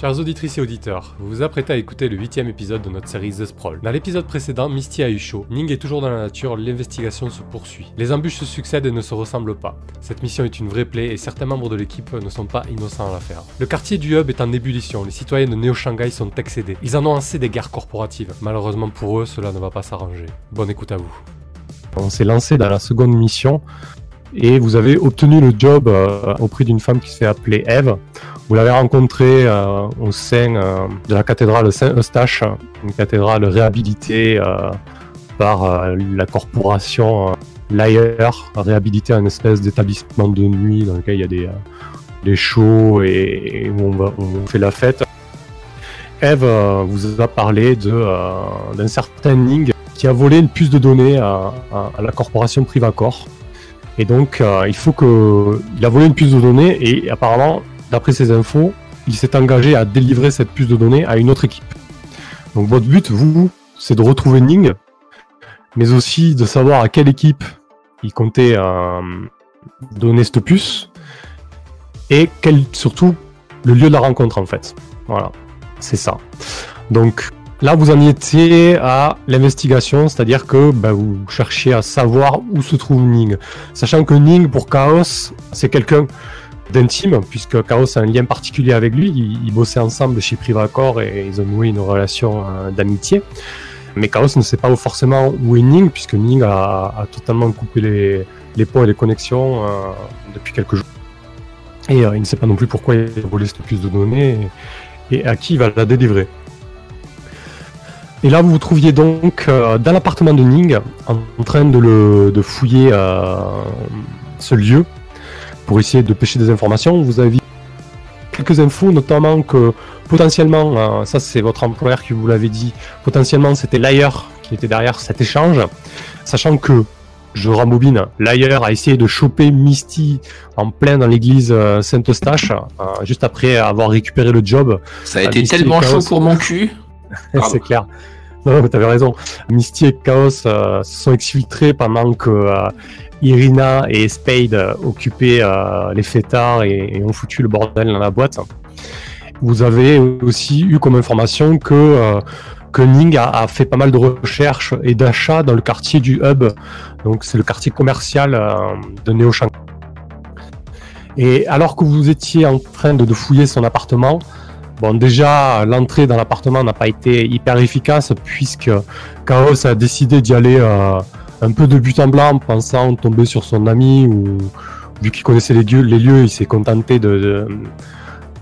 Chers auditrices et auditeurs, vous vous apprêtez à écouter le huitième épisode de notre série The Sprawl. Dans l'épisode précédent, Misty a eu chaud, Ning est toujours dans la nature, l'investigation se poursuit. Les embûches se succèdent et ne se ressemblent pas. Cette mission est une vraie plaie et certains membres de l'équipe ne sont pas innocents à l'affaire. Le quartier du Hub est en ébullition, les citoyens de Néo-Shanghai sont excédés. Ils en ont assez des guerres corporatives. Malheureusement pour eux, cela ne va pas s'arranger. Bonne écoute à vous. On s'est lancé dans la seconde mission et vous avez obtenu le job euh, au prix d'une femme qui se fait appeler Eve. Vous l'avez rencontrée euh, au sein euh, de la cathédrale Saint-Eustache, une cathédrale réhabilitée euh, par la corporation Lyre, réhabilitée à une espèce d'établissement de nuit dans lequel il y a des, des shows et, où on, fait la fête. Eve vous a parlé d'un certain Ning qui a volé une puce de données à, à- à la corporation Privacor. Et donc, il faut que. Il a volé une puce de données et apparemment, d'après ces infos, il s'est engagé à délivrer cette puce de données à une autre équipe. Donc, votre but, vous, c'est de retrouver Ning, mais aussi de savoir à quelle équipe il comptait euh, donner cette puce et surtout le lieu de la rencontre en fait. Voilà, c'est ça. Donc là, vous en étiez à l'investigation, c'est-à-dire que bah, vous cherchiez à savoir où se trouve Ning. Sachant que Ning, pour Chaos, c'est quelqu'un d'intime, puisque Chaos a un lien particulier avec lui. Ils, bossaient ensemble chez Privacor et ils ont noué une relation euh, d'amitié. Mais Chaos ne sait pas forcément où est Ning, puisque Ning a, totalement coupé les, les ponts et les connexions euh, depuis quelques jours. Et euh, il ne sait pas non plus pourquoi il a volé cette puce de données et, à qui il va la délivrer. Et là, vous vous trouviez donc dans l'appartement de Ning, en, train de, le, de fouiller ce lieu pour essayer de pêcher des informations. Vous avez quelques infos, notamment que potentiellement, euh, ça c'est votre employeur qui vous l'avait dit, potentiellement c'était l'ailleurs qui était derrière cet échange, sachant que je rembobine, l'ailleurs a essayé de choper Misty en plein dans l'église euh, Saint-Eustache, euh, juste après avoir récupéré le job. Ça a été Misty tellement chaud pour mon cul. C'est clair. Non, non, mais t'avais raison. Misty et Chaos euh, se sont exfiltrés pendant que euh, Irina et Spade occupaient euh, les fêtards et, ont foutu le bordel dans la boîte. Vous avez aussi eu comme information que, euh, que Ning a, fait pas mal de recherches et d'achats dans le quartier du Hub. Donc c'est le quartier commercial euh, de Neo Shanghai. Et alors que vous étiez en train de, fouiller son appartement, Bon, déjà, l'entrée dans l'appartement n'a pas été hyper efficace puisque Chaos a décidé d'y aller un peu de but en blanc, pensant tomber sur son ami ou vu qu'il connaissait les lieux, il s'est contenté de,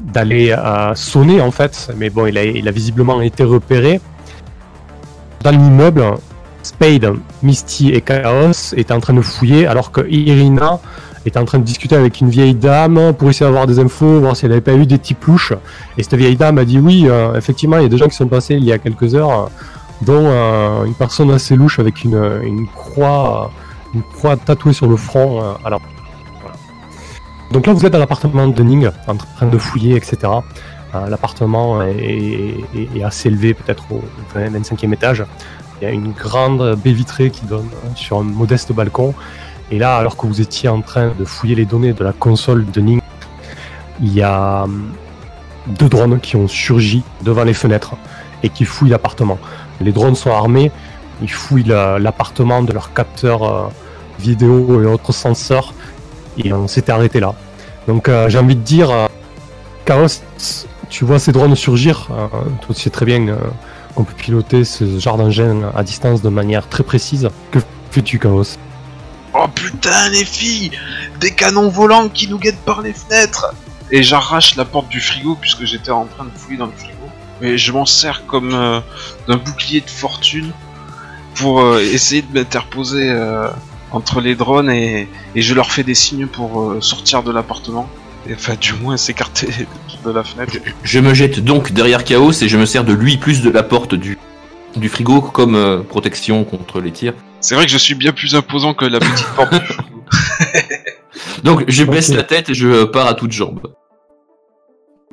d'aller euh, sonner en fait. Mais bon, il a, visiblement été repéré. Dans l'immeuble, Spade, Misty et Chaos étaient en train de fouiller alors que Irina était en train de discuter avec une vieille dame pour essayer d'avoir des infos, voir si elle n'avait pas eu des petits louches. Et cette vieille dame a dit oui, euh, effectivement, il y a des gens qui sont passés il y a quelques heures, dont une personne assez louche avec une, croix, une croix tatouée sur le front. euh, alors. Donc là, vous êtes dans l'appartement de Ning, en train de fouiller, etc. Euh, L'appartement est, est- assez élevé, peut-être au 20 25e étage. Il y a une grande baie vitrée qui donne sur un modeste balcon. Et là, alors que vous étiez en train de fouiller les données de la console de Ning, il y a hum, deux drones qui ont surgi devant les fenêtres et qui fouillent l'appartement. Les drones sont armés, ils fouillent la- l'appartement de leurs capteurs euh, vidéo et autres senseurs et on s'était arrêté là. Donc euh, j'ai envie de dire, euh, Chaos, tu vois ces drones surgir, toi tu sais très bien qu'on peut piloter ce genre d'engin à distance de manière très précise. Que fais-tu Chaos? Oh putain, les filles Des canons volants qui nous guettent par les fenêtres Et j'arrache la porte du frigo puisque j'étais en train de fouiller dans le frigo. Et je m'en sers comme euh, d'un bouclier de fortune pour euh, essayer de m'interposer euh, entre les drones et, et je leur fais des signes pour euh, sortir de l'appartement. Et, Enfin, du moins s'écarter de la fenêtre. Je me jette donc derrière Chaos et je me sers de lui plus de la porte du, du frigo comme euh, protection contre les tirs. C'est vrai que je suis bien plus imposant que la petite porte du frigo. Donc je baisse la tête et je pars à toutes jambes.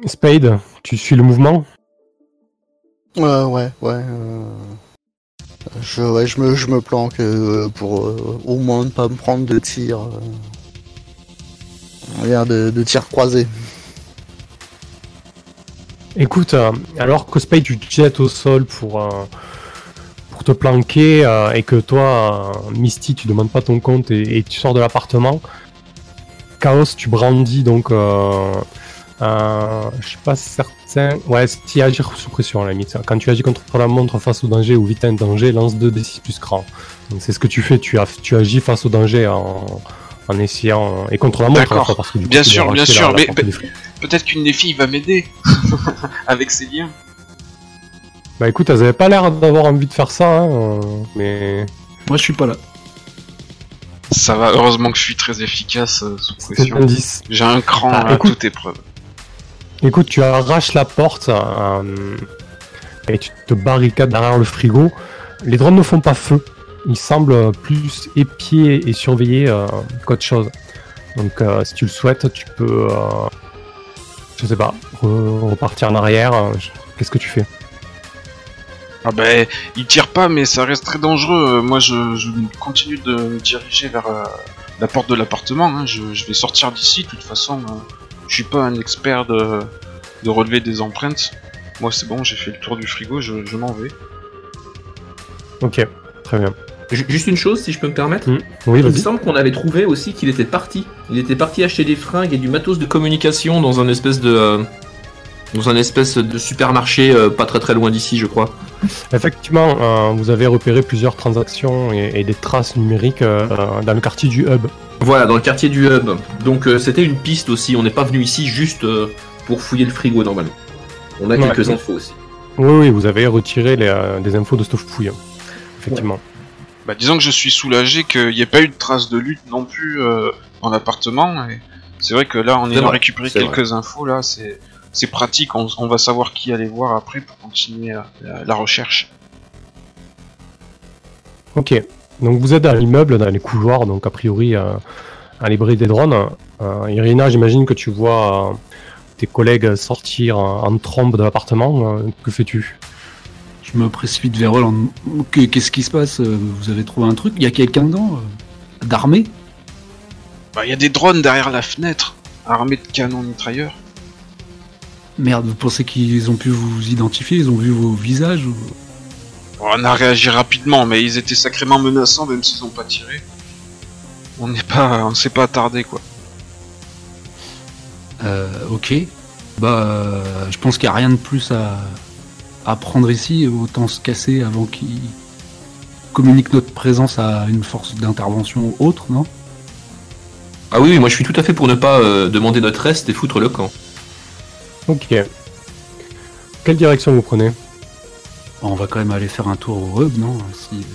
Spade, tu suis le mouvement? Euh, ouais, ouais. euh, Je, ouais, je me, je me planque euh, pour euh, au moins ne pas me prendre de tir. euh, Rien de, de tir croisé. Écoute, alors que Spade tu te jettes au sol pour, pour te planquer et que toi, Misty, tu demandes pas ton compte et, et tu sors de l'appartement, Chaos, tu brandis donc. Euh, je suis pas certain. Ouais, si agir sous pression à la limite. Quand tu agis contre la montre face au danger ou vite un danger, lance 2d6 plus cran. Donc c'est ce que tu fais, tu, as, tu agis face au danger en, en essayant. Et contre la montre, fois, parce que du coup, Bien sûr, bien sûr, la- mais-. Peut-être qu'une des filles va m'aider avec ses liens. Bah écoute, elles avaient pas l'air d'avoir envie de faire ça, hein, mais Moi, je suis pas là. Ça va, heureusement que je suis très efficace euh, sous pression. un 10. J'ai un cran Ah, à écoute. toute épreuve. Écoute, tu arraches la porte euh, et tu te barricades derrière le frigo. Les drones ne font pas feu. Ils semblent plus épiés et surveillés euh, qu'autre chose. Donc, euh, si tu le souhaites, tu peux, euh, je sais pas, re- repartir en arrière. Qu'est-ce que tu fais? Ah ben, il tire pas, mais ça reste très dangereux. Moi, je, continue de me diriger vers la porte de l'appartement. hein. Je, vais sortir d'ici. De toute façon, je suis pas un expert de, de relever des empreintes. Moi, c'est bon, j'ai fait le tour du frigo, je, je m'en vais. Ok, très bien. Ju- Juste une chose, si je peux me permettre. Oui, Il me semble qu'on avait trouvé aussi qu'il était parti. Il était parti acheter des fringues et du matos de communication dans un espèce de euh, dans un espèce de supermarché euh, pas très très loin d'ici, je crois. Effectivement, euh, vous avez repéré plusieurs transactions et, et des traces numériques euh, dans le quartier du hub. Voilà, dans le quartier du hub. Donc euh, c'était une piste aussi. On n'est pas venu ici juste euh, pour fouiller le frigo normalement. On a Ouais. quelques infos aussi. Oui, oui, vous avez retiré les, euh, des infos de Stuff Fouille. Effectivement. Bah, disons que je suis soulagé qu'il n'y ait pas eu de traces de lutte non plus euh, dans l'appartement. Et c'est vrai que là, en ayant récupéré quelques infos, là, c'est c'est pratique. On, on va savoir qui aller voir après pour continuer la, la recherche. Ok. Donc vous êtes dans l'immeuble, dans les couloirs, donc a priori euh, à l'abri des drones. Euh, Irina, j'imagine que tu vois euh, tes collègues sortir en, en trombe de l'appartement. Euh, que fais-tu? Je me précipite vers eux Qu'est-ce qui se passe? Vous avez trouvé un truc? Il y a quelqu'un dedans euh, D'armé? Bah, il y a des drones derrière la fenêtre, armés de canons mitrailleurs. Merde, vous pensez qu'ils ont pu vous identifier? Ils ont vu vos visages on a réagi rapidement, mais ils étaient sacrément menaçants, même s'ils ont pas tiré. On n'est pas, on s'est pas attardé quoi. Euh, ok. Bah, euh, je pense qu'il n'y a rien de plus à, à prendre ici. Autant se casser avant qu'ils communiquent notre présence à une force d'intervention autre, non? Ah oui, oui, moi je suis tout à fait pour ne pas euh, demander notre reste et foutre le camp. Ok. Quelle direction vous prenez? On va quand même aller faire un tour au hub, non si...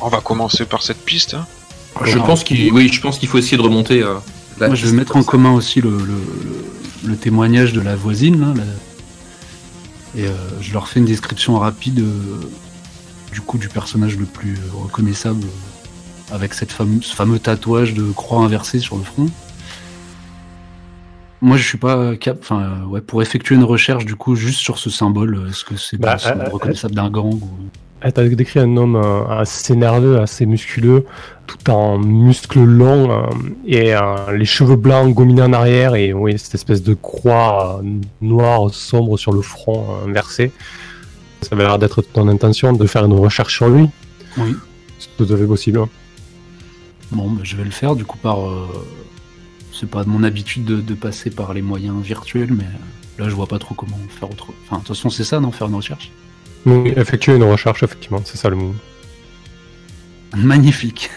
On va commencer par cette piste. Hein. Je pense qu'il, oui, je pense qu'il faut essayer de remonter. euh, la Moi, je vais mettre en commun aussi le, le- le- le témoignage de la voisine, là, la- et euh, je leur fais une description rapide euh, du coup du personnage le plus reconnaissable euh, avec cette fame- ce fameux tatouage de croix inversée sur le front. Moi, je suis pas cap. Enfin, ouais, pour effectuer une recherche, du coup, juste sur ce symbole, euh, est-ce que c'est Bah, pas euh, reconnaissable d'un gang ou... Elle t'a décrit un homme euh, assez nerveux, assez musculeux, tout en muscles longs et les cheveux blancs gominés en arrière et oui, cette espèce de croix noire sombre sur le front inversé. Ça avait l'air d'être ton intention de faire une recherche sur lui. Oui. C'est tout à fait possible. hein. Bon, bah, je vais le faire du coup par. C'est pas de mon habitude de, de passer par les moyens virtuels, mais euh, là je vois pas trop comment faire autre. Enfin, de toute façon, c'est ça, non Faire une recherche? Oui, effectuer une recherche, effectivement, c'est ça le mot. Magnifique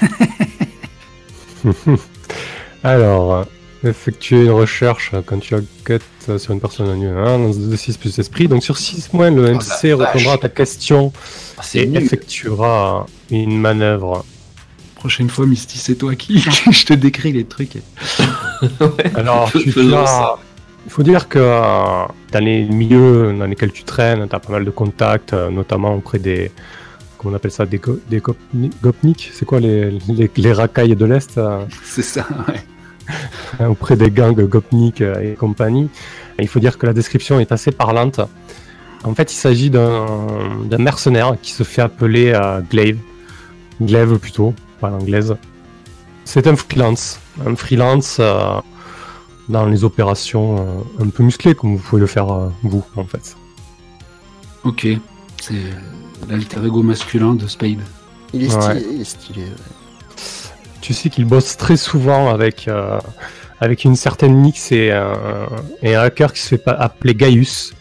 Alors, effectuer une recherche quand tu enquêtes sur une personne en hein, dans 2 6 plus esprit. Donc sur 6 mois, le MC vache. répondra à ta question Ah, et effectuera une manœuvre. Prochaine fois, Misty, c'est toi qui. je te décris les trucs. Alors, tu il faut dire que euh, dans les milieux dans lesquels tu traînes, tu as pas mal de contacts, euh, notamment auprès des. Comment on appelle ça Des, go- des gopni- gopniks C'est quoi les, les, les racailles de l'Est euh, C'est ça, ouais. auprès des gangs Gopnik euh, et compagnie. Et il faut dire que la description est assez parlante. En fait, il s'agit d'un d'un mercenaire qui se fait appeler euh, Glaive. Glaive plutôt, pas l'anglaise. C'est un freelance. Un freelance euh, dans les opérations euh, un peu musclées, comme vous pouvez le faire euh, vous, en fait. Ok, c'est l'alter ego masculin de Spade. Il est stylé, Ouais. il est stylé. ouais. Tu sais qu'il bosse très souvent avec, euh, avec une certaine Nix et, un- et un hacker qui se fait pas appeler Gaius.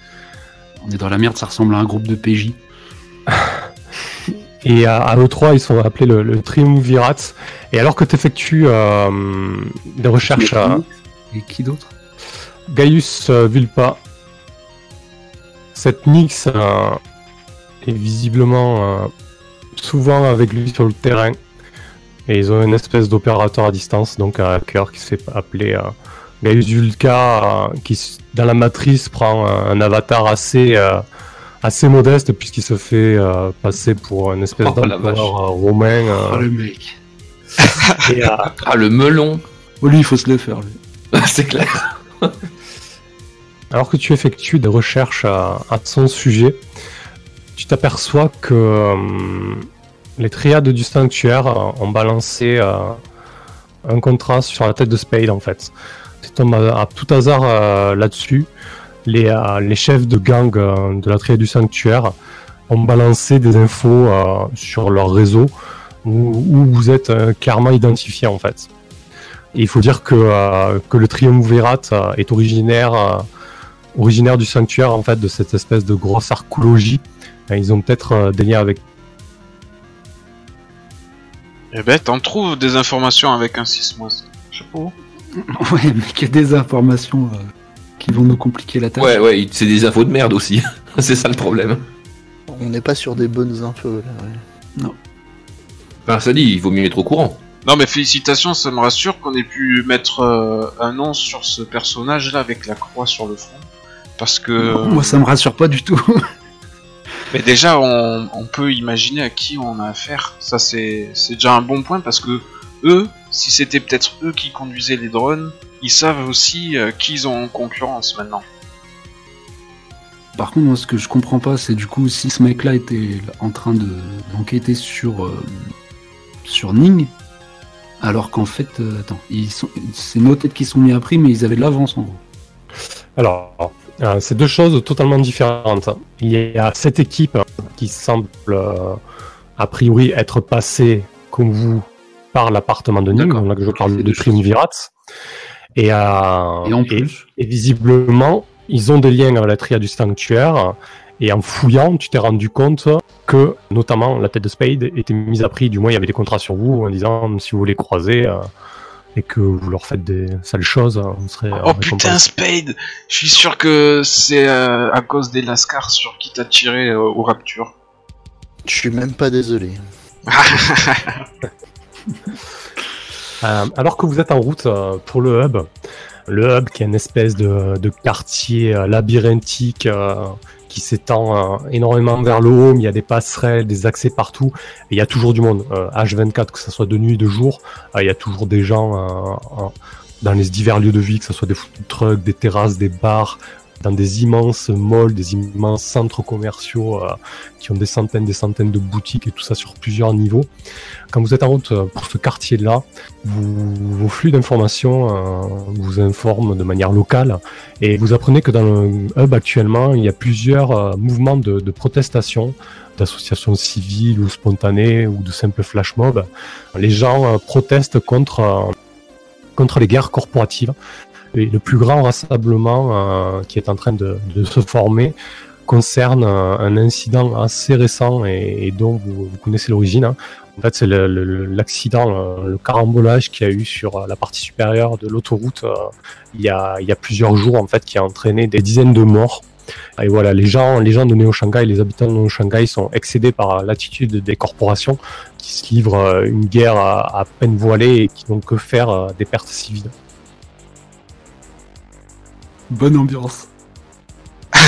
On est dans la merde, ça ressemble à un groupe de PJ. Et à, à l'E3, ils sont appelés le, le Triumvirat. Et alors que tu effectues euh, des recherches à Et qui d'autre? Gaius euh, Vulpa, cette Nix euh, est visiblement euh, souvent avec lui sur le terrain. Et ils ont une espèce d'opérateur à distance, donc un hacker qui se fait appeler euh, Gaius Vulca, qui dans la matrice prend un, un avatar assez, assez modeste puisqu'il se fait euh, passer pour une espèce Oh, d'empereur euh, romain. euh, Oh le mec. et, euh, Ah, le melon Oh lui, il faut se le faire. lui. C'est clair. Alors que tu effectues des recherches à, à son sujet, tu t'aperçois que euh, les triades du sanctuaire euh, ont balancé euh, un contrat sur la tête de Spade en fait. Tu tombes à, à tout hasard euh, là-dessus. Les, euh, les chefs de gang euh, de la triade du sanctuaire ont balancé des infos euh, sur leur réseau où, où vous êtes euh, clairement identifié en fait. Et il faut dire que, euh, que le triumvirat euh, est originaire euh, originaire du sanctuaire en fait de cette espèce de grosse archéologie. Euh, Ils ont peut-être euh, des liens avec. Eh ben, t'en trouves des informations avec un 6 mois. Je sais pas. Ouais, mais qu'il y a des informations euh, qui vont nous compliquer la tâche. Ouais, ouais, c'est des infos de merde aussi. c'est ça le problème. On n'est pas sur des bonnes infos là. ouais. Enfin, ça dit, il vaut mieux être au courant. Non mais félicitations, ça me rassure qu'on ait pu mettre euh, un nom sur ce personnage là avec la croix sur le front. Parce que... Moi, ça me rassure pas du tout. Mais déjà, on, on peut imaginer à qui on a affaire. Ça, c'est c'est déjà un bon point parce que eux, si c'était peut-être eux qui conduisaient les drones, ils savent aussi euh, qui ils ont en concurrence maintenant. Par contre, moi, ce que je comprends pas, c'est du coup, si ce mec-là était en train de d'enquêter sur euh, sur Ning, alors qu'en fait, euh, attends, ils sont, c'est nos têtes qui sont mis à prix, mais ils avaient de l'avance en gros. Alors, euh, c'est deux choses totalement différentes. Il y a cette équipe qui semble euh, a priori être passée comme vous par l'appartement de Ning, D'accord. là que je parle de deux choses. Et, euh, Et en plus, Et visiblement, ils ont des liens avec la triade du sanctuaire. Et en fouillant, tu t'es rendu compte que, notamment, la tête de Spade était mise à prix. Du moins, il y avait des contrats sur vous en disant si vous les croisez euh, et que vous leur faites des sales choses, on serait. euh, Oh putain. Spade Je suis sûr que c'est euh, à cause des lascars sur qui t'as tiré euh, au Rapture. Je suis même pas désolé. Euh, alors que vous êtes en route euh, pour le hub, le hub qui est une espèce de, quartier euh, labyrinthique qui s'étend énormément vers le haut, mais il y a des passerelles, des accès partout, il y a toujours du monde. Euh, H24, que ce soit de nuit, de jour, il y a toujours des gens en- dans les divers lieux de vie, que ce soit des food trucks, des terrasses, des bars, dans des immenses malls, des immenses centres commerciaux euh, qui ont des centaines, des centaines de boutiques et tout ça sur plusieurs niveaux. Quand vous êtes en route euh, pour ce quartier-là, vos flux d'informations euh, vous informent de manière locale et vous apprenez que dans le hub actuellement, il y a plusieurs euh, mouvements de, de protestation d'associations civiles ou spontanées ou de simples flash mobs. Les gens euh, protestent contre, contre les guerres corporatives. Le plus grand rassemblement euh, qui est en train de, se former concerne euh, un incident assez récent et, dont vous, connaissez l'origine. hein. En fait, c'est l'accident, le, le carambolage qu'il y a eu sur euh, la partie supérieure de l'autoroute euh, il, y a, plusieurs jours, en fait, qui a entraîné des dizaines de morts. Et voilà, les gens, les gens de Néo-Shanghai, les habitants de Néo-Shanghai sont excédés par l'attitude des corporations qui se livrent euh, une guerre à, à peine voilée et qui n'ont que faire euh, des pertes civiles. Bonne ambiance.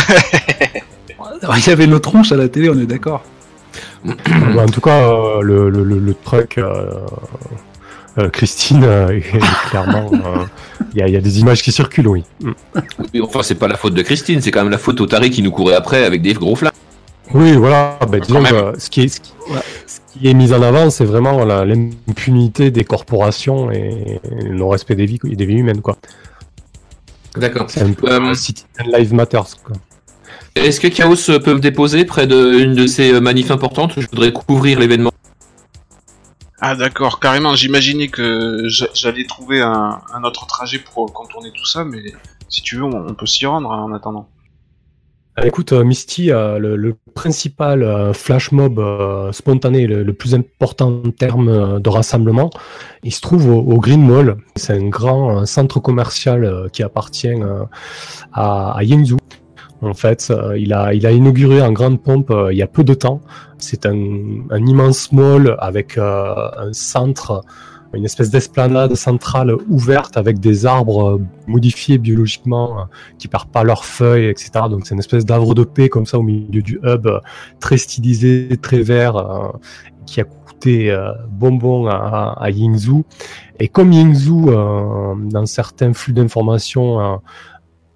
Il y avait nos tronches à la télé, on est d'accord. en tout cas, euh, le, le, le, le truc, euh, euh, Christine, euh, est clairement, euh, il y, a, il y a des images qui circulent, oui. Mm. Mais enfin, c'est pas la faute de Christine, c'est quand même la faute au taré qui nous courait après avec des gros flammes. Oui, voilà. Ben, disons que ce qui est, ce qui, ce qui est mis en avant, c'est vraiment voilà, l'impunité des corporations et le non-respect des vies, des vies humaines, quoi. D'accord. C'est un peu Euh, euh, Citizen Live Matters. Quoi. Est-ce que Chaos peut me déposer près d'une de ces euh, manifs importantes Je voudrais couvrir l'événement? Ah d'accord, carrément, j'imaginais que j'a- j'allais trouver un, un autre trajet pour contourner tout ça, mais si tu veux, on, on peut s'y rendre hein, en attendant. Euh, Écoute, euh, Misty, euh, le, principal flash mob spontané, le, plus important en termes de rassemblement, il se trouve au, Green Mall. C'est un grand centre commercial qui appartient à, à Yangzhou. En fait, il, a, a inauguré en grande pompe il y a peu de temps. C'est un, immense mall avec un centre, une espèce d'esplanade centrale ouverte avec des arbres euh, modifiés biologiquement euh, qui perdent pas leurs feuilles, etc. Donc c'est une espèce d'arbre de paix comme ça au milieu du hub, euh, très stylisé, très vert, qui a coûté bonbon à, à Yingzhou. Et comme Yingzhou, dans certains flux d'informations,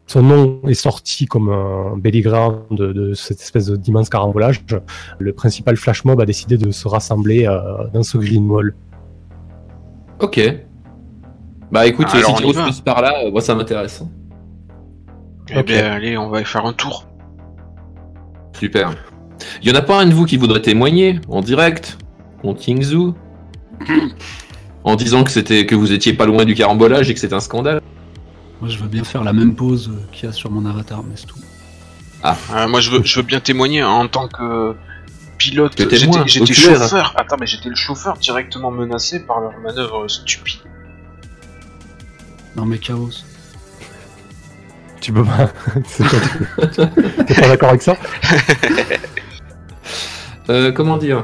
son nom est sorti comme un belligrant de, de cette espèce d'immense carambolage, le principal flash mob a décidé de se rassembler dans ce Green Mall. Ok. Bah écoute, Alors, si Chaos va. passe par là, euh, moi ça m'intéresse. Eh Ok. ben allez, on va y faire un tour. Super. Il y en a pas un de vous qui voudrait témoigner en direct contre Yingzhou en disant que c'était que vous étiez pas loin du carambolage et que c'est un scandale? Moi, je veux bien faire la même pose euh, qu'il y a sur mon avatar, mais c'est tout. Euh, moi, je veux, je veux bien témoigner hein, en tant que pilote. J'étais chauffeur. Attends, mais j'étais le chauffeur directement menacé par leur manœuvre stupide. Non, mais chaos. Tu peux pas. T'es pas d'accord avec ça Euh, comment dire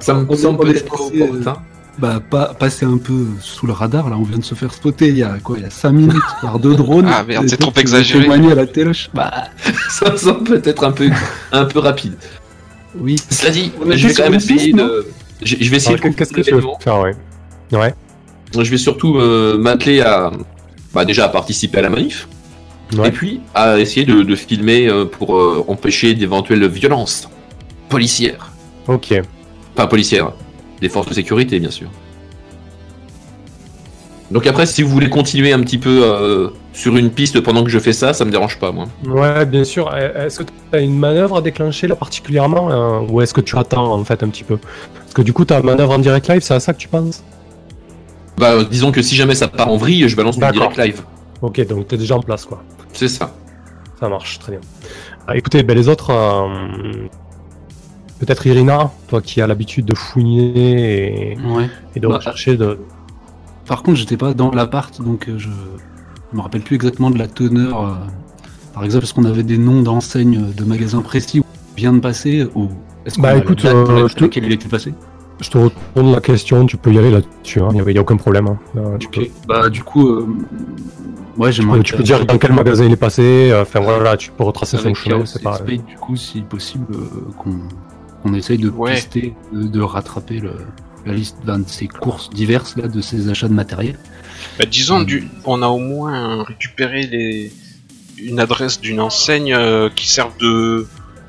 Ça me semble peut-être opportun. bah, pas, passer un peu sous le radar, là, on vient de se faire spotter il y a quoi, il y a 5 minutes par deux drones. Ah, merde, c'est trop exagéré. à la téloche. Bah, Ça me semble peut-être un peu un peu rapide. Oui. Cela dit, je vais quand même essayer de. Je je vais essayer Alors, de Qu'est-ce que couvrir tu veux l'événement. faire, ouais. Ouais. Je vais surtout euh, m'atteler à. Bah déjà à participer à la manif. Ouais. Et puis à essayer de, de filmer euh, pour euh, empêcher d'éventuelles violences policières. Ok. Pas policières, des forces de sécurité bien sûr. Donc après, si vous voulez continuer un petit peu euh, sur une piste pendant que je fais ça, ça me dérange pas moi. Ouais, bien sûr. Euh, Est-ce que tu as une manœuvre à déclencher là particulièrement euh, ou est-ce que tu attends en fait un petit peu? Parce que du coup, ta manœuvre en direct live, c'est à ça que tu penses? Bah euh, disons que si jamais ça part en vrille, je balance D'accord. direct live. Ok, donc t'es déjà en place quoi. C'est ça. Ça marche, très bien. Ah, écoutez, ben, les autres, euh, peut-être Irina, toi qui as l'habitude de fouiner et, Ouais. et de Bah, rechercher de. Par contre, j'étais pas dans l'appart, donc euh, je... je me rappelle plus exactement de la teneur. euh, Par exemple, est-ce qu'on avait des noms d'enseignes de magasins précis où il vient de passer ou est-ce Bah, écoute, euh, je te- il était passé? Je te retourne la question, tu peux y aller là-dessus, il n'y a, aucun problème. hein. Euh, tu, Ok. peux, Bah du coup, euh, ouais, tu j'aimerais. peux- tu peux dire dans quel magasin il est passé, euh, enfin voilà, tu peux retracer son chemin, c'est et pas. Du coup, si possible, euh, qu'on qu'on essaye de Ouais. pister, de, de rattraper le, la liste d'un de ces courses diverses là, de ces achats de matériel. Bah, disons, du, on a au moins récupéré les, une adresse d'une enseigne euh, qui serve de,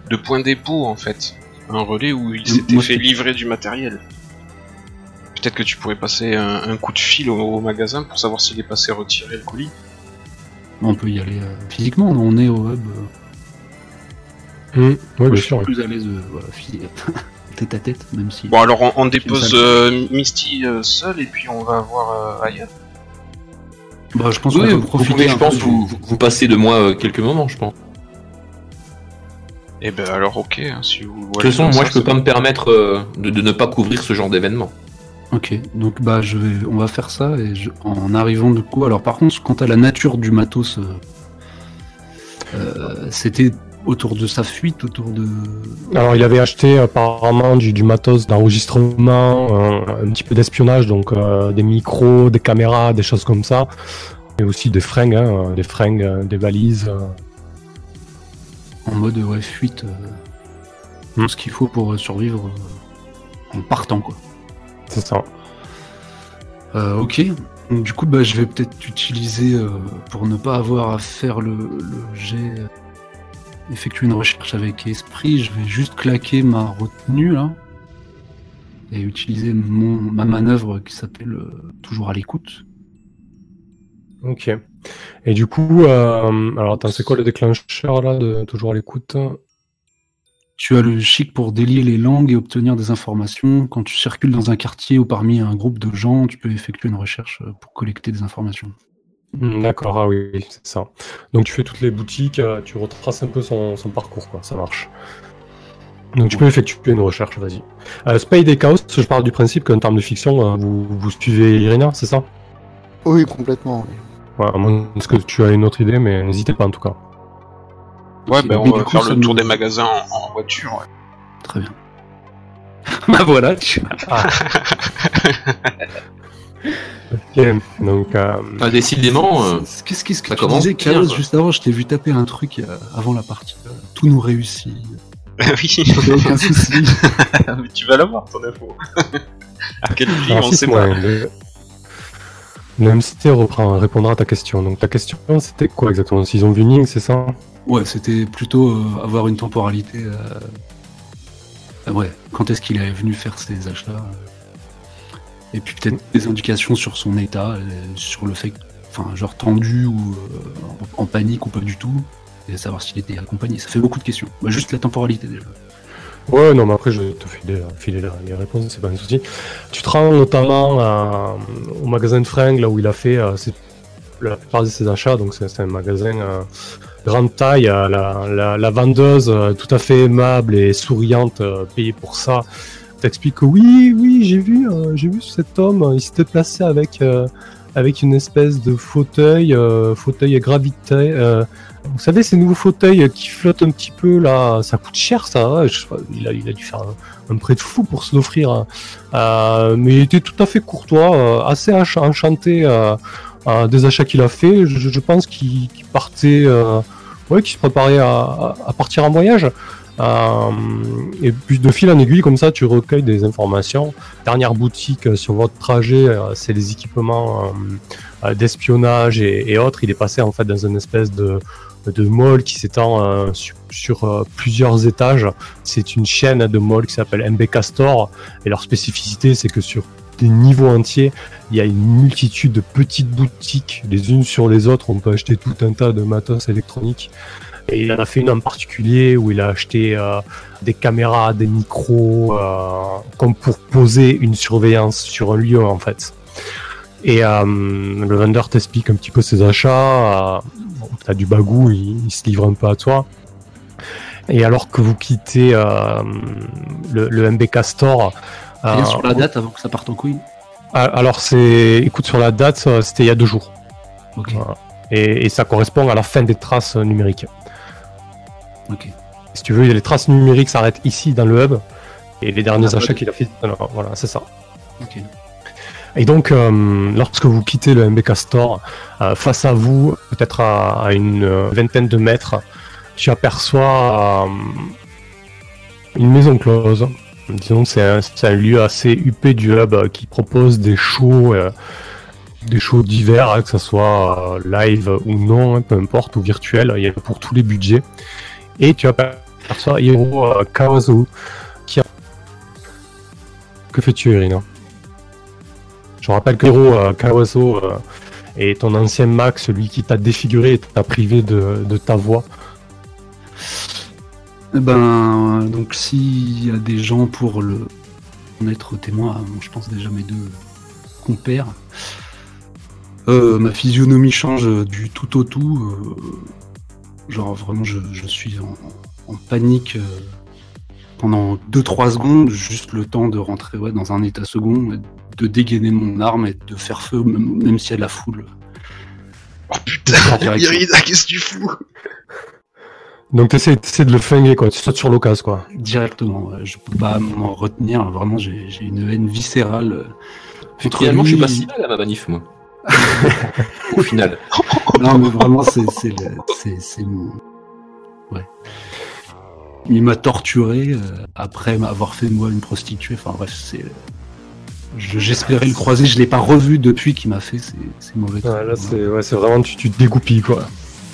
de point dépôt en fait. Un relais où il Euh, s'était fait livrer du matériel. Peut-être que tu pourrais passer un, un coup de fil au, au magasin pour savoir s'il est passé retirer le colis. On peut y aller euh, physiquement, on est au hub. euh, Mmh, Oui, moi, bien je suis sûr. plus à l'aise euh, voilà, tête à tête, même si. Bon alors on, on dépose euh, Misty euh, seul et puis on va voir euh, ailleurs. Bah, je pense Oui, qu'on peut vous profiter. pouvez, je un pense, peu du- vous, vous- vous passez de moi euh, quelques moments, je pense. Et ben alors ok, hein, si vous. De toute façon, moi, je peux pas me permettre euh, de, de ne pas couvrir ce genre d'événement. Ok, donc bah je vais, on va faire ça et je- en arrivant du coup. Alors par contre, quant à la nature du matos, euh, euh, c'était autour de sa fuite, autour de. Alors, il avait acheté apparemment du, du matos d'enregistrement, un petit peu d'espionnage, donc euh, des micros, des caméras, des choses comme ça. Et aussi des fringues, hein, des fringues, euh, des valises. euh. en mode ouais fuite, euh, Hmm. ce qu'il faut pour survivre en partant quoi. C'est ça. Euh, ok. Du coup, bah, je vais peut-être utiliser euh, pour ne pas avoir à faire le, le jet, effectuer une recherche avec esprit. Je vais juste claquer ma retenue là et utiliser mon ma manœuvre qui s'appelle euh, toujours à l'écoute. Ok. Et du coup, euh, alors attends, c'est quoi le déclencheur là de toujours à l'écoute? Tu as le chic pour délier les langues et obtenir des informations. Quand tu circules dans un quartier ou parmi un groupe de gens, tu peux effectuer une recherche euh, pour collecter des informations. Hmm, D'accord, ah oui, c'est ça. Donc tu fais toutes les boutiques, euh, tu retraces un peu son, son parcours, quoi, ça marche. Donc tu peux effectuer une recherche, vas-y. Euh, Spade et Chaos, je parle du principe qu'en termes de fiction, euh, vous, vous suivez Irina, c'est ça? Oui, complètement. oui. Ouais, à moins que tu as une autre idée, mais n'hésitez pas en tout cas. Ouais, Ok, bah, on va faire le tour des magasins en, en voiture. ouais. Très bien. bah voilà, tu... Ok, donc euh, Ah, décidément, euh, Qu'est-ce qu'est-ce que ça tu commence disais, quoi. juste avant Je t'ai vu taper un truc euh, avant la partie. Tout nous réussit. oui, Y a aucun souci. mais tu vas l'avoir ton info. à quel prix, alors, on sait pas. le, le MCT reprend, répondra à ta question. Donc ta question, c'était quoi exactement? S'ils ont vu Ning, c'est ça? Ouais, c'était plutôt euh, avoir une temporalité. euh, euh, ouais, quand est-ce qu'il est venu faire ses achats euh, Et puis peut-être des indications sur son état, euh, sur le fait, enfin, genre tendu ou euh, en, panique ou pas du tout, et savoir s'il était accompagné. Ça fait beaucoup de questions. Bah, juste la temporalité déjà. Ouais, non, mais après, je vais te filer, les- réponses, c'est pas un souci. Tu te rends notamment au magasin de fringues, là où il a fait euh, ses- la plupart de ses achats, donc c'est un magasin grande taille. la, vendeuse, tout à fait aimable et souriante, payée pour ça, t'explique que oui, oui, j'ai vu, euh, j'ai vu cet homme, il s'était placé avec, euh, une espèce de fauteuil, euh, fauteuil à gravité. vous savez, ces nouveaux fauteuils qui flottent un petit peu là, ça coûte cher ça. pas, il, a, il a dû faire un, prêt de fou pour se l'offrir. hein. Mais il était tout à fait courtois, assez enchanté des achats qu'il a fait. Je, pense qu'il partait, se préparait à partir en voyage. Euh, et puis de fil en aiguille, comme ça, tu recueilles des informations. Dernière boutique euh, sur votre trajet, euh, c'est les équipements d'espionnage et, autres. Il est passé en fait dans une espèce de, de mall qui s'étend sur, plusieurs étages. C'est une chaîne de malls qui s'appelle MBK Store. Et leur spécificité, c'est que sur des niveaux entiers, il y a une multitude de petites boutiques, les unes sur les autres. On peut acheter tout un tas de matos électroniques. Et il en a fait une en particulier où il a acheté euh, des caméras, des micros, euh, comme pour poser une surveillance sur un lieu en fait. Et euh, le vendeur t'explique un petit peu ses achats. Euh, bon, T'as du bagou, il, il se livre un peu à toi. Et alors que vous quittez euh, le, le MBK Store, euh, sur la date avant que ça parte en couille. alors c'est, écoute sur la date, c'était il y a deux jours. Voilà. Et, et ça correspond à la fin des traces numériques. Ok. Si tu veux, les traces numériques s'arrêtent ici dans le hub. Et les derniers Ah, achats qu'il a fait, alors, voilà, c'est ça. Et donc, euh, lorsque vous quittez le MBK Store, euh, face à vous, peut-être à, à une euh, vingtaine de mètres, tu aperçois une maison close. Disons que c'est un, lieu assez huppé du hub qui propose des shows, des shows divers, hein, que ce soit live ou non, hein, peu importe, ou virtuel. Il y a pour tous les budgets. Et tu aperçois Hiro euh, Kawazu qui a... Que fais-tu, Irina? Je rappelle que Hiro euh, Kawaso euh, est ton ancien Mac, celui qui t'a défiguré et t'a privé de, ta voix. Eh Ben, donc s'il y a des gens pour le en être témoin, je pense déjà mes deux compères. Ma physionomie change du tout au tout. Genre vraiment, je, je suis en, en panique euh, pendant 2-3 secondes, juste le temps de rentrer ouais, dans un état second, et de dégainer mon arme et de faire feu, même, même s'il y a de la foule. Oh putain. Irina, qu'est-ce que tu fous Donc t'essaies, t'essaies de le flinguer, quoi. Tu sautes sur l'occasion, quoi. Directement, ouais. je peux pas m'en retenir. Vraiment, j'ai j'ai une haine viscérale. euh, Finalement, je suis pas si mal à ma manif, moi. Au final. Non, mais vraiment, c'est c'est le- c'est- c'est mon. Ouais. Il m'a torturé euh, après m'avoir fait de moi une prostituée. Enfin bref, c'est. je- J'espérais le croiser, je l'ai pas revu depuis qu'il m'a fait ces, mauvais Ouais, là, c'est, ouais, c'est vraiment, tu, tu te dégoupilles, quoi.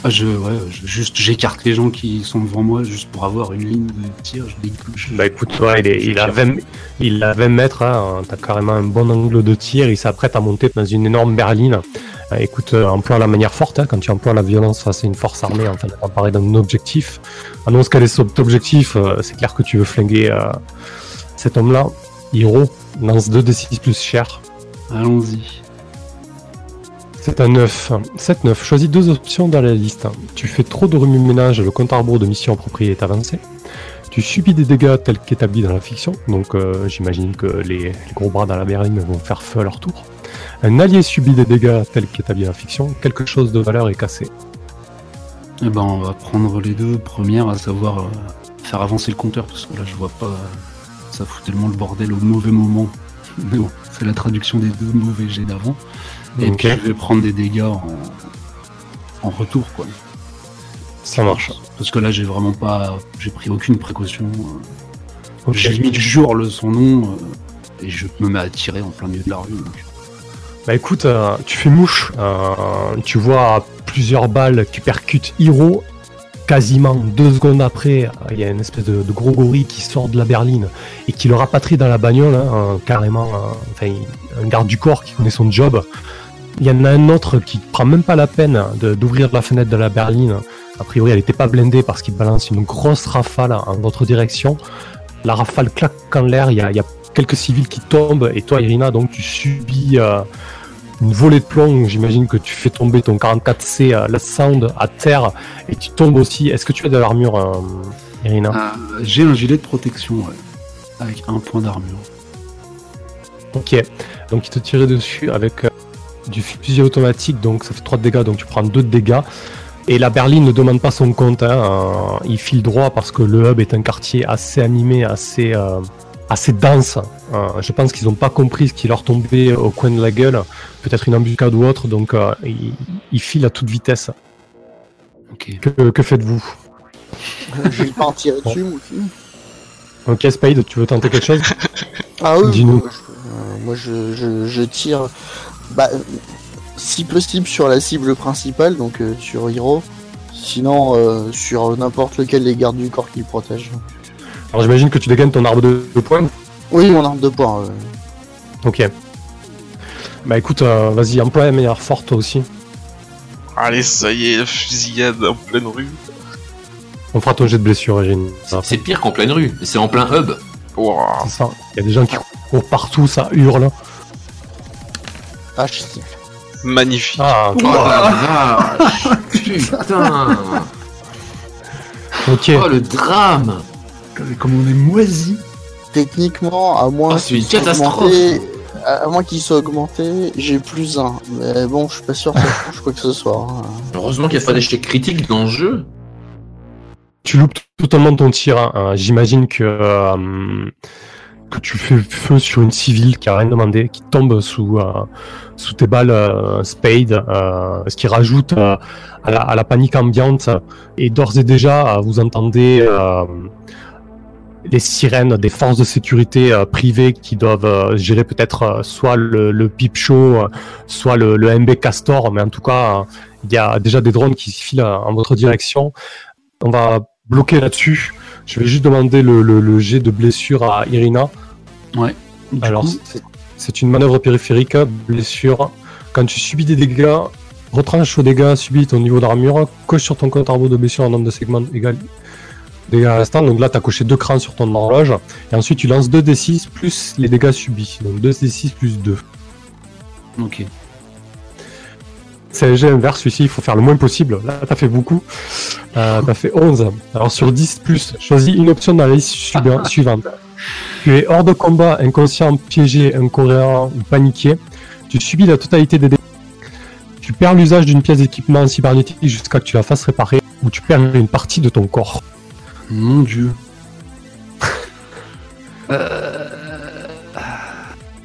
Ah, je, ouais, je- juste, j'écarte les gens qui sont devant moi juste pour avoir une ligne de tir. Je les je- Bah écoute, ouais, il, est, il, a 20, il a 20 mètres, hein, t'as carrément un bon angle de tir, il s'apprête à monter dans une énorme berline. écoute, euh, emploie la manière forte. hein. quand tu emploies la violence face à une force armée, enfin, on parler d'un objectif. Annonce quel est cet objectif. euh, c'est clair que tu veux flinguer euh, cet homme-là. Hiro lance 2d6 plus cher. Allons-y. C'est un 9. 7-9. Choisis deux options dans la liste. Tu fais trop de remue-ménage, le compte à de mission appropriée est avancé. Tu subis des dégâts tels qu'établis dans la fiction, donc euh, j'imagine que les, les gros bras dans la berline vont faire feu à leur tour. Un allié subit des dégâts tels qu'établis dans la fiction, quelque chose de valeur est cassé. Eh ben, on va prendre les deux premières, à savoir euh, faire avancer le compteur, parce que là, je vois pas. euh, ça fout tellement le bordel au mauvais moment. Mais bon, c'est la traduction des deux mauvais jets d'avant. Et Ok. puis, je vais prendre des dégâts en, en retour, quoi. Ça marche. Parce que là, j'ai vraiment pas. J'ai pris aucune précaution. J'ai limite jure son nom, euh, et je me mets à tirer en plein milieu de la rue. donc. Bah écoute, euh, tu fais mouche, euh, tu vois plusieurs balles qui percutent Hiro. Quasiment deux secondes après, il y a une espèce de, de gros gorille qui sort de la berline et qui le rapatrie dans la bagnole, hein, carrément, enfin, un garde du corps qui connaît son job. Il y en a un autre qui prend même pas la peine de- d'ouvrir la fenêtre de la berline. A priori, elle n'était pas blindée parce qu'il balance une grosse rafale en votre direction. La rafale claque en l'air, il y a, il y a quelques civils qui tombent et toi, Irina, donc tu subis euh, une volée de plomb. J'imagine que tu fais tomber ton 44C, euh, la sound, à terre et tu tombes aussi. Est-ce que tu as de l'armure, euh, Irina Ah, j'ai un gilet de protection, ouais, avec un point d'armure. Ok, donc il te tirait dessus avec du fusil automatique, donc ça fait 3 de dégâts, donc tu prends 2 de dégâts. Et la berline ne demande pas son compte, hein, euh, il file droit parce que le hub est un quartier assez animé, assez, euh, assez dense. Euh, je pense qu'ils n'ont pas compris ce qui leur tombait au coin de la gueule, peut-être une embuscade ou autre, donc euh, il, il file à toute vitesse. Ok. Que, que faites-vous? J'ai pas en tirer dessus, moi aussi. Ok, Spade, tu veux tenter quelque chose? Ah oui, Dis-nous. moi, je, moi, je, je- je tire, bah, si possible sur la cible principale, donc euh, sur Hiro. Sinon, euh, sur n'importe lequel des gardes du corps qui le protègent. Alors j'imagine que tu dégaines ton arbre de, de poing. Oui, mon arme de poing. euh. Ok. Bah écoute, euh, vas-y, emploie la meilleure forte toi aussi. Allez, ça y est, fusillade en pleine rue. On fera ton jet de blessure, Eugène. C'est- C'est pire qu'en pleine rue, c'est en plein hub. Ouah. C'est ça. Il y a des gens qui courent partout, ça hurle. Ah, je siffle. Magnifique. Ah, Oh la vache Putain ok. Oh le drame Comme on est moisi. Techniquement, à moins Oh, c'est une catastrophe. à moins qu'il soit augmenté, j'ai plus un. Mais bon, je suis pas sûr que ça change quoi que ce soit. hein. Heureusement qu'il n'y a pas d'échec critique dans le jeu. Tu loupes totalement ton tir. hein. J'imagine que, euh, que tu fais feu sur une civile qui a rien demandé, qui tombe sous, euh, sous tes balles euh, Spade, euh, ce qui rajoute à, la, panique ambiante. Et d'ores et déjà, vous entendez les sirènes des forces de sécurité privées qui doivent gérer peut-être soit le, le Show, soit le, MB Castor, mais en tout cas, il y a déjà des drones qui filent en votre direction. On va bloquer là-dessus. Je vais juste demander le, le jet de blessure à Irina. Du Alors, c'est- une manœuvre périphérique, blessure. Quand tu subis des dégâts, retranche aux dégâts subis ton niveau d'armure, coche sur ton compte arbre de blessure un nombre de segments égal dégâts restants. Donc là, tu as coché deux crans sur ton horloge. Et ensuite, tu lances 2d6 plus les dégâts subis. Donc 2d6 plus 2. ok. C'est un jet inverse, celui-ci, il faut faire le moins possible. Là, t'as fait beaucoup. Euh, t'as fait 11. Alors sur 10 plus, choisis une option dans la liste suiva- suivante. Tu es hors de combat, inconscient, piégé, incohérent ou paniqué. Tu subis la totalité des dégâts. Tu perds l'usage d'une pièce d'équipement cybernétique jusqu'à que tu la fasses réparer, ou tu perds une partie de ton corps. Mon dieu.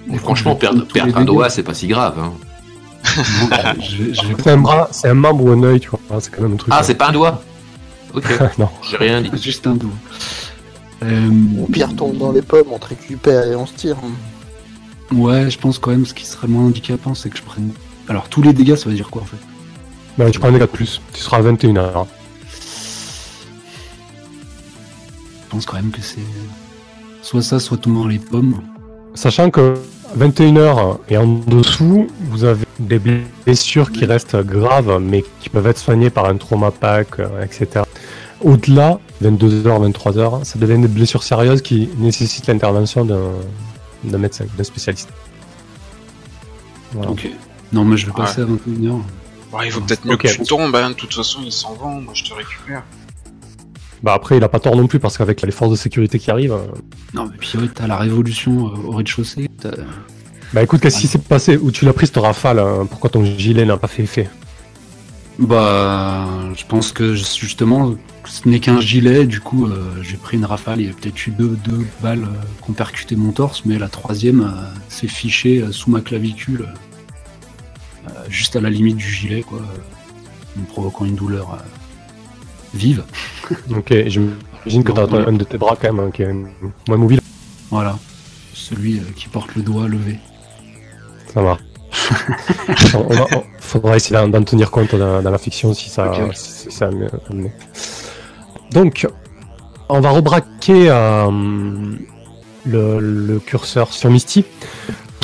Mais franchement, perdre, un doigt, c'est pas si grave. hein. C'est un bras, c'est un membre ou un œil, tu vois. C'est quand même un truc. Ah, c'est pas un doigt? Ok, non. j'ai rien dit. juste un doigt. Euh, Au pire, tombe dans les pommes, on te récupère et on se tire. ouais, je pense quand même ce qui serait moins handicapant, c'est que je prenne. Alors tous les dégâts, ça veut dire quoi en fait? Ben, tu prends un dégât de plus. Tu seras à 21 heures. Je pense quand même que c'est soit ça, soit tout dans les pommes. Sachant que 21h et en dessous, vous avez des blessures qui restent graves, mais qui peuvent être soignées par un trauma pack, euh, etc. Au-delà, 22h, 23h, ça devient des blessures sérieuses qui nécessitent l'intervention d'un d'un médecin, d'un spécialiste. Voilà. Ok. Non, mais je vais Ouais. passer à 21h. Ouais, il vaut peut-être mieux que tu tombes, hein. de toute façon ils s'en vont, moi je te récupère. Bah après, il a pas tort non plus parce qu'avec les forces de sécurité qui arrivent. euh, Non, mais puis ouais, t'as la révolution euh, au rez-de-chaussée. t'as- Bah écoute, qu'est-ce qui s'est passé? Où tu l'as pris cette rafale hein? Pourquoi ton gilet n'a pas fait effet? Bah, je pense que justement, ce n'est qu'un gilet. Du coup, euh, j'ai pris une rafale. Il y a peut-être eu deux, deux balles euh, qui ont percuté mon torse, mais la troisième euh, s'est fichée sous ma clavicule, juste à la limite du gilet, quoi, me provoquant une douleur vive. Ok, j'imagine que t'as un de tes bras quand même hein, qui est moins mobile. Voilà, celui qui porte le doigt levé. Ça va. On, faudra essayer d'en tenir compte dans, dans la fiction si ça, Ok, ok. si ça Donc, on va rebraquer euh, le, le curseur sur Misty.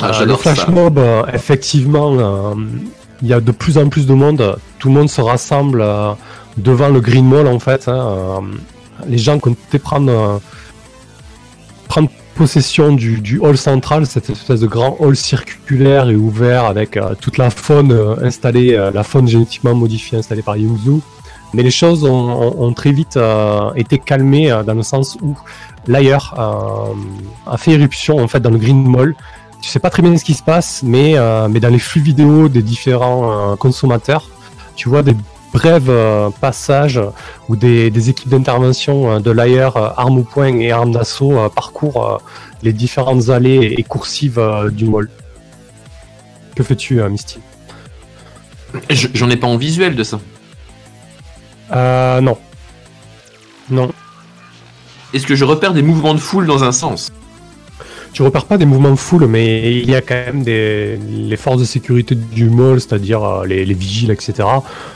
Ah, Euh, le flash mob, euh, effectivement, il y a de plus en plus de monde. Tout le monde se rassemble devant le Green Mall en fait. hein, les gens comptaient prendre possession du, hall central, cette espèce de grand hall circulaire et ouvert avec euh, toute la faune euh, installée, euh, la faune génétiquement modifiée installée par Yungzu. Mais les choses ont, très vite été calmées dans le sens où l'ailleurs a fait éruption en fait dans le Green Mall. Tu sais pas très bien ce qui se passe, mais, mais dans les flux vidéo des différents consommateurs, tu vois des brèves euh, passages où des, des équipes d'intervention euh, de l'AIR, euh, armes au poing et armes d'assaut parcourent les différentes allées et coursives du mall. Que fais-tu, Misty? Je- J'en ai pas en visuel de ça. euh, Non. Non. Est-ce que je repère des mouvements de foule dans un sens? Tu repères pas des mouvements de foule, mais il y a quand même des, les forces de sécurité du mall, c'est-à-dire euh, les, les vigiles, etc.,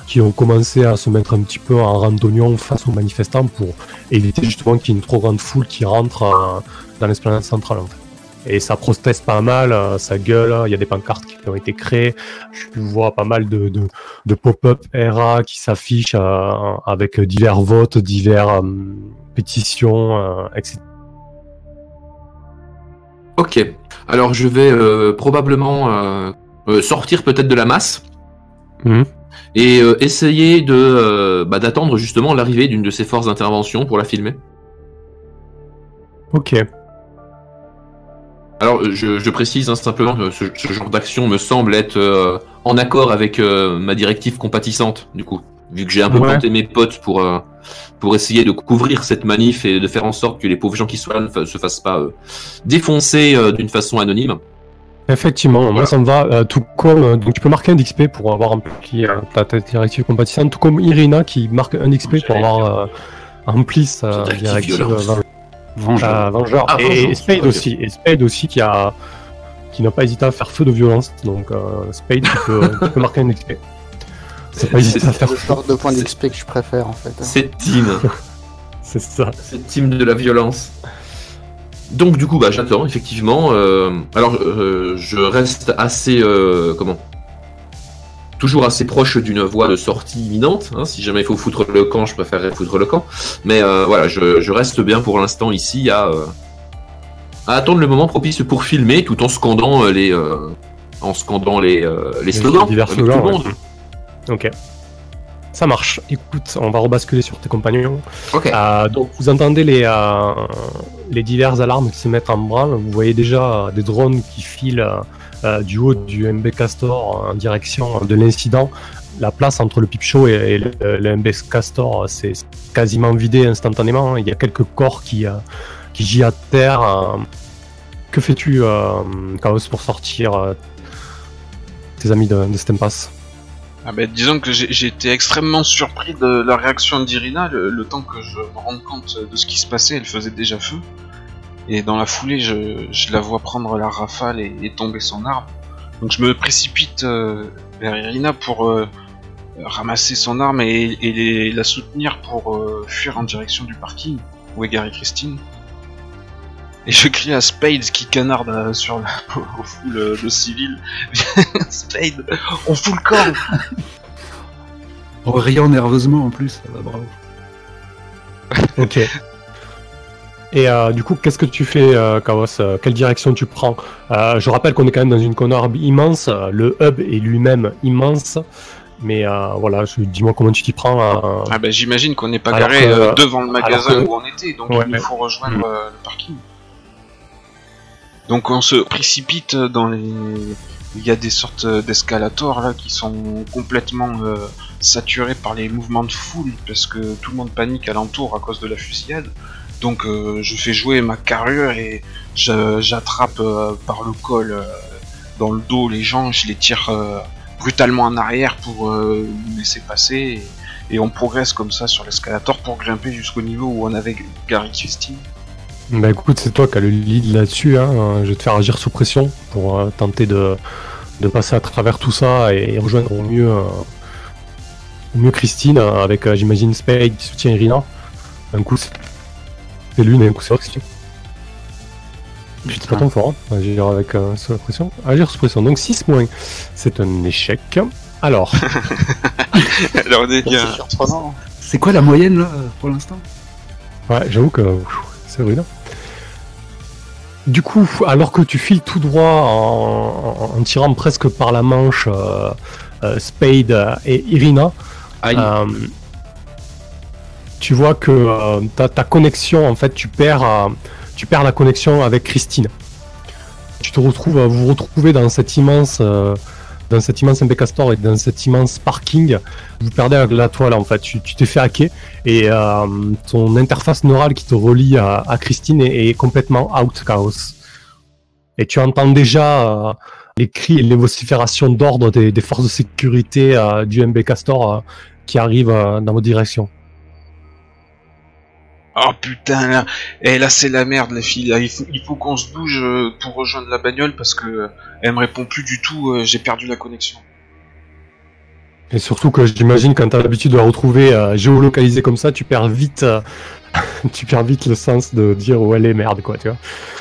qui ont commencé à se mettre un petit peu en rang d'oignon face aux manifestants pour éviter justement qu'il y ait une trop grande foule qui rentre euh, dans l'esplanade centrale. En fait. Et ça proteste pas mal, euh, ça gueule, il y a des pancartes qui ont été créées, je vois pas mal de, de, pop-up RA qui s'affichent avec divers votes, divers pétitions, etc. Ok. Alors je vais euh, probablement euh, euh, sortir peut-être de la masse Mhm. et euh, essayer de bah, d'attendre justement l'arrivée d'une de ces forces d'intervention pour la filmer. Ok. Alors je, je précise hein, simplement que ce, ce genre d'action me semble être en accord avec ma directive compatissante du coup, vu que j'ai un peu Ouais. planté mes potes pour pour essayer de couvrir cette manif et de faire en sorte que les pauvres gens qui sont là ne se fassent pas euh, défoncer euh, d'une façon anonyme. Effectivement, moi ça me va. euh, tout comme euh, donc tu peux marquer un XP pour avoir rempli euh, ta, ta directive compatissante, tout comme Irina qui marque un XP pour avoir euh, rempli sa directive Vengeur. euh, vengeur. Ah, et, Spade aussi, et Spade aussi qui a qui n'a pas hésité à faire feu de violence. Donc euh, Spade, tu peux, tu peux marquer un XP. C'est pas hésité à faire C'est le genre de point C'est- d'XP que je préfère en fait. Cette team. C'est ça. cette team de la violence. Donc du coup, bah, j'attends effectivement. euh, alors, euh, je reste assez, euh, comment Toujours assez proche d'une voie de sortie imminente. hein, si jamais il faut foutre le camp, je préférerais foutre le camp. Mais euh, voilà, je, je reste bien pour l'instant ici à, euh, à attendre le moment propice pour filmer, tout en scandant les, euh, en scandant les, euh, les slogans divers avec slogans, tout le ouais. Ok. Ça marche. Écoute, on va rebasculer sur tes compagnons. Ok. Euh, donc vous entendez les, euh, les diverses alarmes qui se mettent en branle. Vous voyez déjà euh, des drones qui filent euh, du haut du MB Castor en direction de l'incident. La place entre le Pip Show et, et le, le MB Castor, c'est quasiment vidé instantanément. Il y a quelques corps qui, qui gît à terre. Que fais-tu, Chaos, pour sortir tes amis de, de cet impasse Ah ben, disons que j'ai été extrêmement surpris de la réaction d'Irina, le, le temps que je me rende compte de ce qui se passait, elle faisait déjà feu. Et dans la foulée, je, la vois prendre la rafale et, tomber son arme. Donc je me précipite euh, vers Irina pour euh, ramasser son arme et, la soutenir pour euh, fuir en direction du parking où est Christine. Et je crie à Spade qui canarde euh, sur la, au euh, de civil. Spade, on fout le camp En riant nerveusement en plus, ça va bravo. Ok. Et euh, du coup, qu'est-ce que tu fais, euh, Kawas Euh, Quelle direction tu prends? Euh, Je rappelle qu'on est quand même dans une conarbe immense. Le hub est lui-même immense. Mais euh, voilà, je- dis-moi comment tu t'y prends. euh, Ah bah j'imagine qu'on n'est pas Alors garé que- euh, devant le magasin que- où on était, donc Ouais, il nous mais- faut rejoindre Mm. euh, le parking. Donc on se précipite dans les... Il y a des sortes d'escalators là qui sont complètement euh, saturés par les mouvements de foule parce que tout le monde panique alentour à cause de la fusillade. Donc euh, je fais jouer ma carrure et j'attrape euh, par le col dans le dos les gens, je les tire brutalement en arrière pour nous laisser passer et, et on progresse comme ça sur l'escalator pour grimper jusqu'au niveau où on avait Gary Christine. Bah écoute, c'est toi qui as le lead là-dessus. Hein. Euh, Je vais te faire agir sous pression pour euh, tenter de, de passer à travers tout ça et rejoindre au mieux, euh, au mieux Christine avec, euh, j'imagine, Spade qui soutient Irina. Un coup c'est l'une et un coup c'est Christine. C'est pas ton fort, hein, agir avec euh, sous la pression. Agir sous pression. Donc 6 moins, c'est un échec. Alors, Alors on est C'est bien. C'est quoi la moyenne là pour l'instant? Ouais, j'avoue que c'est rude. Du coup, alors que tu files tout droit en, en- en tirant presque par la manche euh, euh, Spade et Irina, euh, tu vois que ta, ta connexion, en fait, tu perds, tu perds la connexion avec Christine. Tu te retrouves, vous vous retrouvez dans cette immense, dans cet immense MP Castor et dans cet immense parking. Vous perdez la toile, en fait. Tu t'es fait hacker et euh, ton interface neurale qui te relie à, Christine est, complètement out chaos. Et tu entends déjà euh, les cris et les vociférations d'ordre des, forces de sécurité euh, du MB Castor euh, qui arrivent dans votre direction. Oh putain là, et là c'est la merde les filles, là. il faut, il faut qu'on se bouge euh, pour rejoindre la bagnole parce que euh, elle me répond plus du tout, euh, j'ai perdu la connexion. Et surtout que j'imagine quand tu as l'habitude de la retrouver euh, géolocalisée comme ça, tu perds vite, euh, tu perds vite le sens de dire où elle est merde quoi, tu vois.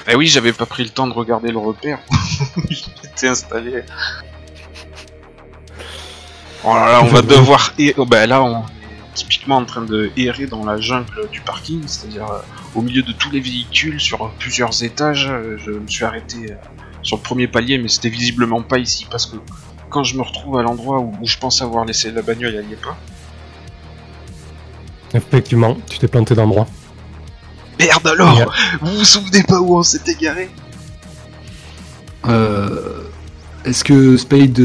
Eh oui, j'avais pas pris le temps de regarder le repère. J'étais installé. Oh là là, on va devoir. oh, bah là, on typiquement en train de errer dans la jungle du parking, c'est-à-dire euh, au milieu de tous les véhicules, sur plusieurs étages. Euh, Je me suis arrêté euh, sur le premier palier, mais c'était visiblement pas ici parce que quand je me retrouve à l'endroit où, où je pense avoir laissé la bagnole, elle y est pas. Effectivement, tu t'es planté d'endroit. Merde alors Yeah. Vous vous souvenez pas où on s'était garé? Euh, Est-ce que Spade,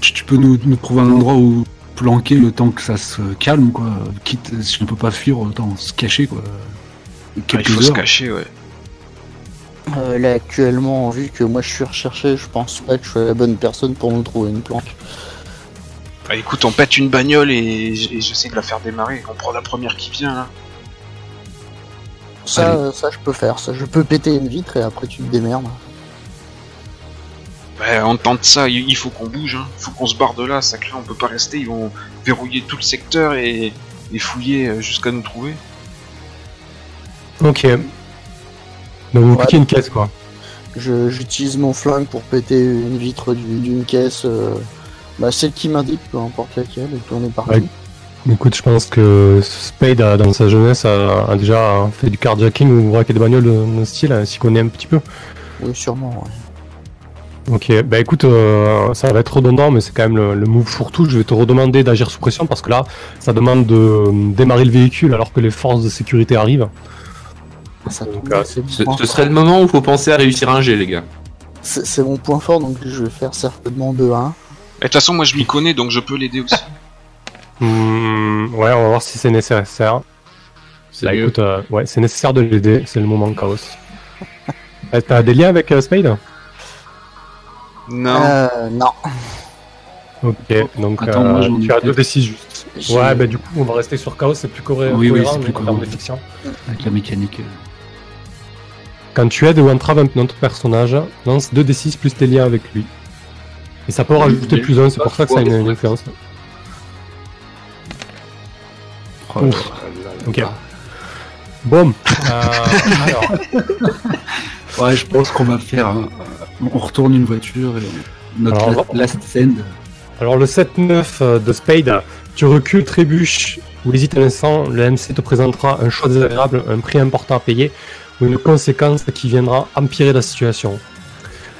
tu, tu peux nous, nous trouver un endroit où planquer le temps que ça se calme, quoi Quitte, si on peut pas fuir, autant se cacher, quoi. Il Quelques faut se cacher, ouais. Euh, là, actuellement, vu que moi je suis recherché, je pense pas que je suis la bonne personne pour nous trouver une planque. Bah écoute, on pète une bagnole et, j'essaie de la faire démarrer. On prend la première qui vient là. Ça, Allez. euh, ça, je peux faire. Ça, je peux péter une vitre et après tu te démerdes. Bah on tente ça, il faut qu'on bouge, hein. Il faut qu'on se barre de là, sacré, on peut pas rester, ils vont verrouiller tout le secteur et, et fouiller euh, jusqu'à nous trouver. Ok. Donc vous Ouais. piquez une caisse quoi. Je- J'utilise mon flingue pour péter une vitre du- d'une caisse. euh, bah, celle qui m'indique, peu importe laquelle, et puis on est parti. Ouais. Écoute, je pense que Spade, a, dans sa jeunesse, a, a déjà fait du carjacking ou braqué des bagnoles de, de ce style, hein, s'y connaît un petit peu. Oui, sûrement, ouais. Ok, bah écoute, euh, ça va être redondant, mais c'est quand même le, le move fourre-tout. Je vais te redemander d'agir sous pression parce que là, ça demande de euh, démarrer le véhicule alors que les forces de sécurité arrivent. Ça Donc, euh, Ce, ce serait le moment où il faut penser à réussir un G, les gars. C'est c'est mon point fort, donc je vais faire certainement 2-1. Et de toute façon, moi je m'y connais donc je peux l'aider aussi. Hmm, ouais, on va voir si c'est nécessaire. C'est Bah mieux. écoute, euh, ouais, c'est nécessaire de l'aider, c'est le moment chaos. Euh, T'as des liens avec euh, Spade? Non. Euh, non. Ok, donc Attends, euh, moi, j'en ai tu as peut-être. 2d6 juste. J'ai- Ouais, bah du coup, on va rester sur chaos, c'est plus coré- Oui, oui, cohérent c'est plus en termes de cohérent. fiction. Avec la mécanique. euh. Quand tu aides ou entraves un autre personnage, lance 2d6 plus tes liens avec lui. Et ça peut en rajouter mais plus 1, c'est pour ça que ça a une, une influence. Oh là Ouf. là. Ok. Bon, euh, alors, Ouais, je pense qu'on va faire. un- On retourne une voiture et notre Alors, last scène. alors le 7-9 euh, de Spade, tu recules, trébuches ou hésites un instant, le MC te présentera un choix désagréable, un prix important à payer ou une conséquence qui viendra empirer la situation.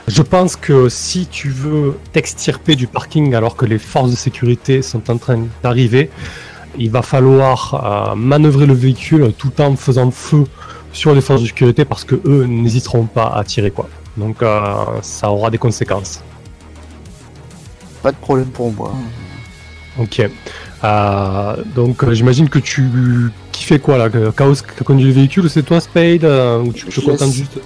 Je pense que si tu veux t'extirper du parking alors que les forces de sécurité sont en train d'arriver, il va falloir euh, manœuvrer le véhicule tout en faisant feu sur les forces de sécurité parce que eux n'hésiteront pas à tirer quoi. Donc euh, ça aura des conséquences. Pas de problème pour moi. Ok. Euh, donc euh, j'imagine que tu qui fait quoi là Chaos qui conduit le véhicule, c'est toi Spade euh, ou tu te Je contentes laisse- juste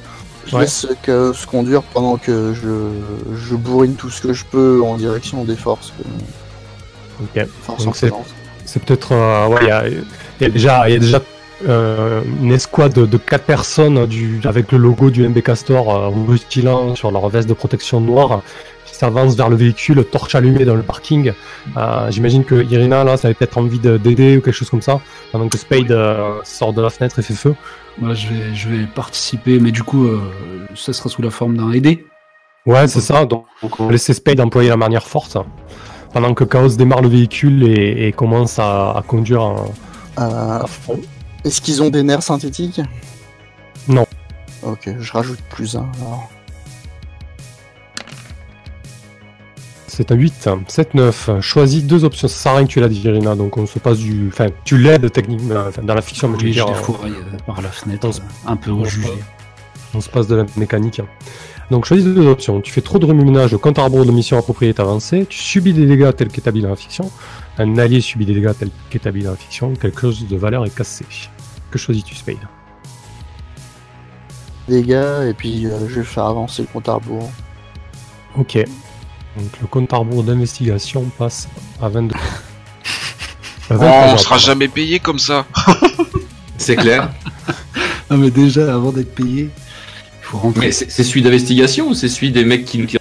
Je Ouais. laisse se conduire pendant que je, je bourrine tout ce que je peux en direction des forces. que- Ok. en c'est- peut-être ouais, il y a, il y a déjà il y a déjà euh, une escouade de, quatre personnes du avec le logo du MB Castor euh, rutilant sur leur veste de protection noire qui s'avancent vers le véhicule, torche allumée dans le parking. Euh, j'imagine que Irina là, ça avait peut-être envie de- d'aider ou quelque chose comme ça, pendant que Spade euh, sort de la fenêtre et fait feu. Moi, je vais, je vais participer, mais du coup, euh, ça sera sous la forme d'un aidé. Ouais, c'est ça. Donc, on va laisser Spade employer la manière forte pendant que Chaos démarre le véhicule et, et commence à, à conduire en- Euh, à fond. Est-ce qu'ils ont des nerfs synthétiques Non. Ok, je rajoute plus un. alors. C'est un 8, 7, 9. Choisis deux options. Ça sert à rien que tu l'as dit, Irina. Donc, on se passe du. Enfin, tu l'aides techniquement euh, enfin, dans la fiction, mais je veux Oui, je euh, par la fenêtre, on se- euh, un peu au on se- jugé. on se passe de la mécanique. Donc, choisis deux options. Tu fais trop de remue-ménage, à rebours de mission appropriée est avancé. Tu subis des dégâts tels qu'établis dans la fiction. Un allié subit des dégâts tels qu'établis dans la fiction. Quelque chose de valeur est cassé. Que choisis-tu, Spade? Dégâts, et puis euh, je vais faire avancer le compte à rebours. Ok. Donc le compte à rebours d'investigation passe à 22. À Oh, 23 on heures, sera jamais payé comme ça. C'est clair. Non, mais déjà, avant d'être payé, il faut rentrer. Mais c'est c'est celui d'investigation ou c'est celui des mecs qui nous tirent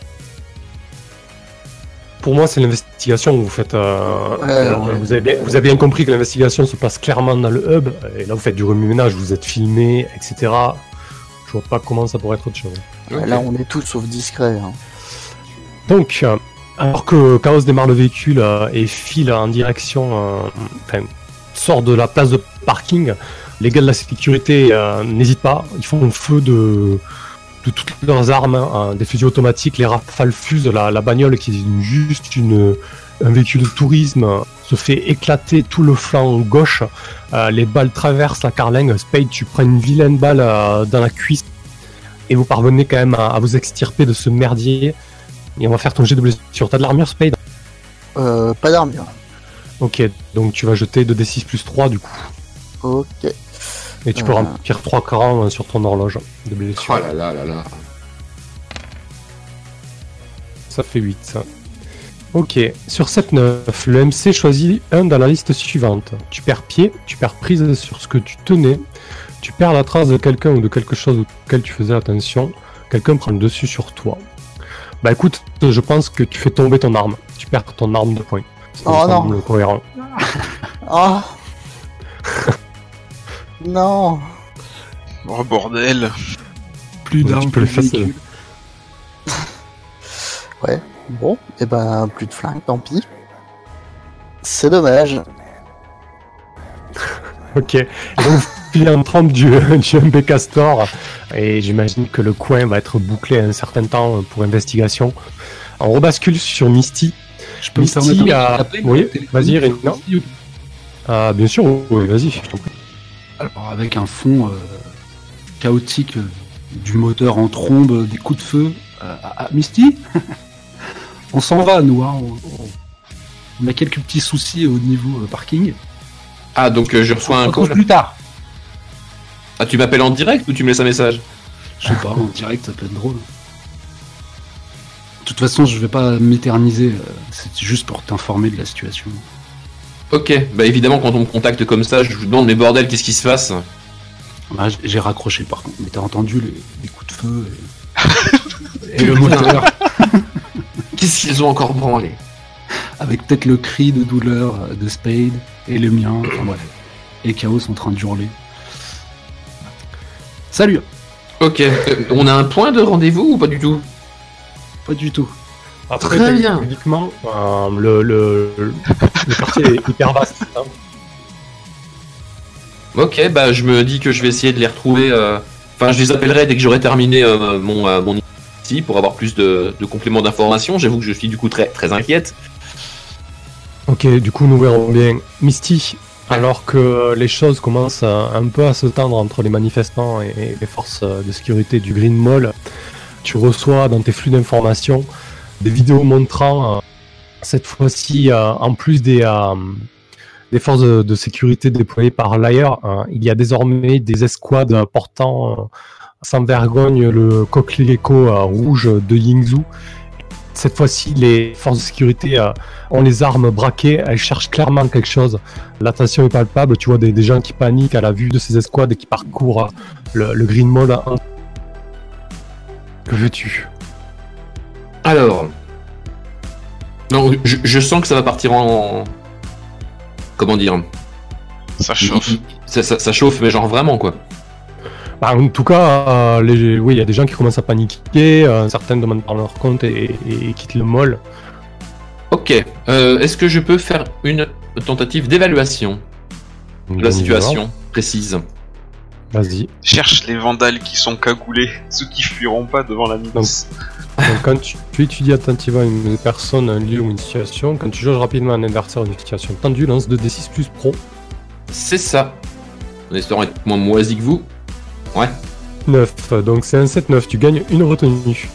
Pour moi, c'est l'investigation vous faites. euh, Ouais, euh, ouais. Vous, avez bien, vous avez bien compris que l'investigation se passe clairement dans le hub. Et là, vous faites du remue-ménage, vous êtes filmé, etc. Je vois pas comment ça pourrait être autre chose. Là, on est tous sauf discret. hein. Donc, euh, alors que Chaos démarre le véhicule euh, et file en direction, enfin, sort de la place de parking, les gars de la sécurité n'hésitent pas, ils font feu de, de toutes leurs armes, hein, des fusils automatiques, les rafales fusent, la, la bagnole qui est une- juste une, un véhicule de tourisme se fait éclater tout le flanc gauche, Euh, les balles traversent la carlingue, Spade, tu prends une vilaine balle euh, dans la cuisse et vous parvenez quand même à, à vous extirper de ce merdier. Et on va faire ton jet de blessure. T'as de l'armure, Spade? Euh, pas d'armure. Ok, donc tu vas jeter 2d6 plus 3 du coup. Ok. Et tu peux Euh. remplir 3 crans euh, sur ton horloge de blessure. Oh là là là là. Ça fait 8. ça. Ok, sur 7-9, le MC choisit un dans la liste suivante. Tu perds pied, tu perds prise sur ce que tu tenais, tu perds la trace de quelqu'un ou de quelque chose auquel tu faisais attention, quelqu'un prend le dessus sur toi. Bah écoute, je pense que tu fais tomber ton arme. Tu perds ton arme de poing. Ça Oh non. cohérent. Ah Non Oh bordel. Plus Ouais, d'armes, plus de véhicules. Bon, et ben plus de flingue, tant pis. C'est dommage. Ok. Et donc, en trempe du, du MB Castor. Et j'imagine que le coin va être bouclé un certain temps pour investigation. On rebascule sur Misty. Je peux me Misty permettre appel oui, vas-y, ou- Ah, bien sûr, oui, vas-y. je t'en prie. Alors, avec un fond euh, chaotique euh, du moteur en trombe, euh, des coups de feu. Ah, Misty On s'en va, nous. Hein, on, on- on a quelques petits soucis au niveau parking. Ah, donc euh, je reçois On un call. plus tard. Ah, tu m'appelles en direct ou tu me laisses un message? Je sais pas, en direct, ça peut être drôle. De toute façon, je vais pas m'éterniser. C'est juste pour t'informer de la situation. Ok, bah évidemment, quand on me contacte comme ça, je vous demande, mais bordel, qu'est-ce qui se passe Bah, J'ai raccroché par contre, mais t'as entendu les, les coups de feu et, et le moteur, Qu'est-ce qu'ils ont encore branlé avec peut-être le cri de douleur euh, de Spade et le mien, enfin bref, et Chaos en train de hurler. Salut Ok, euh, on a un point de rendez-vous ou pas du tout Pas du tout. Après, Très bien. Uniquement, euh, le, le, le quartier est hyper vaste. hein. Ok, bah je me dis que je vais essayer de les retrouver. euh, Enfin, je les appellerai dès que j'aurai terminé euh, mon, euh, mon ici pour avoir plus de, de compléments d'information. J'avoue que je suis du coup très, très inquiète. Ok, du coup, nous verrons bien. Misty, alors que les choses commencent un peu à se tendre entre les manifestants et les forces de sécurité du Green Mall, tu reçois dans tes flux d'informations des vidéos montrant, cette fois-ci, euh, en plus des, euh, des forces de, sécurité déployées par l'AIR, il y a désormais des escouades portant euh, sans vergogne le coquelicot rouge de Yingzhou. Cette fois-ci, les forces de sécurité ont les armes braquées, elles cherchent clairement quelque chose. L'attention est palpable, tu vois des, gens qui paniquent à la vue de ces escouades et qui parcourent le, le Green Mall. Que veux-tu? Alors. Non, je, je sens que ça va partir en. Comment dire Ça chauffe. ça, ça- ça chauffe, mais genre vraiment quoi. Bah, En tout cas, euh, les- oui, il y a des gens qui commencent à paniquer, euh, certains demandent par leur compte et, et- et quittent le mall. Ok, euh, est-ce que je peux faire une tentative d'évaluation de la situation précise Vas-y. Cherche les vandales qui sont cagoulés, ceux qui fuiront pas devant la milice. Donc, quand tu, tu étudies attentivement une personne, un lieu ou une situation, quand tu jauges rapidement un adversaire ou une situation tendue, lance 2d6 plus pro. C'est ça. En espérant être moins moisi que vous. Ouais. 9, donc c'est un 7-9, tu gagnes une retenue.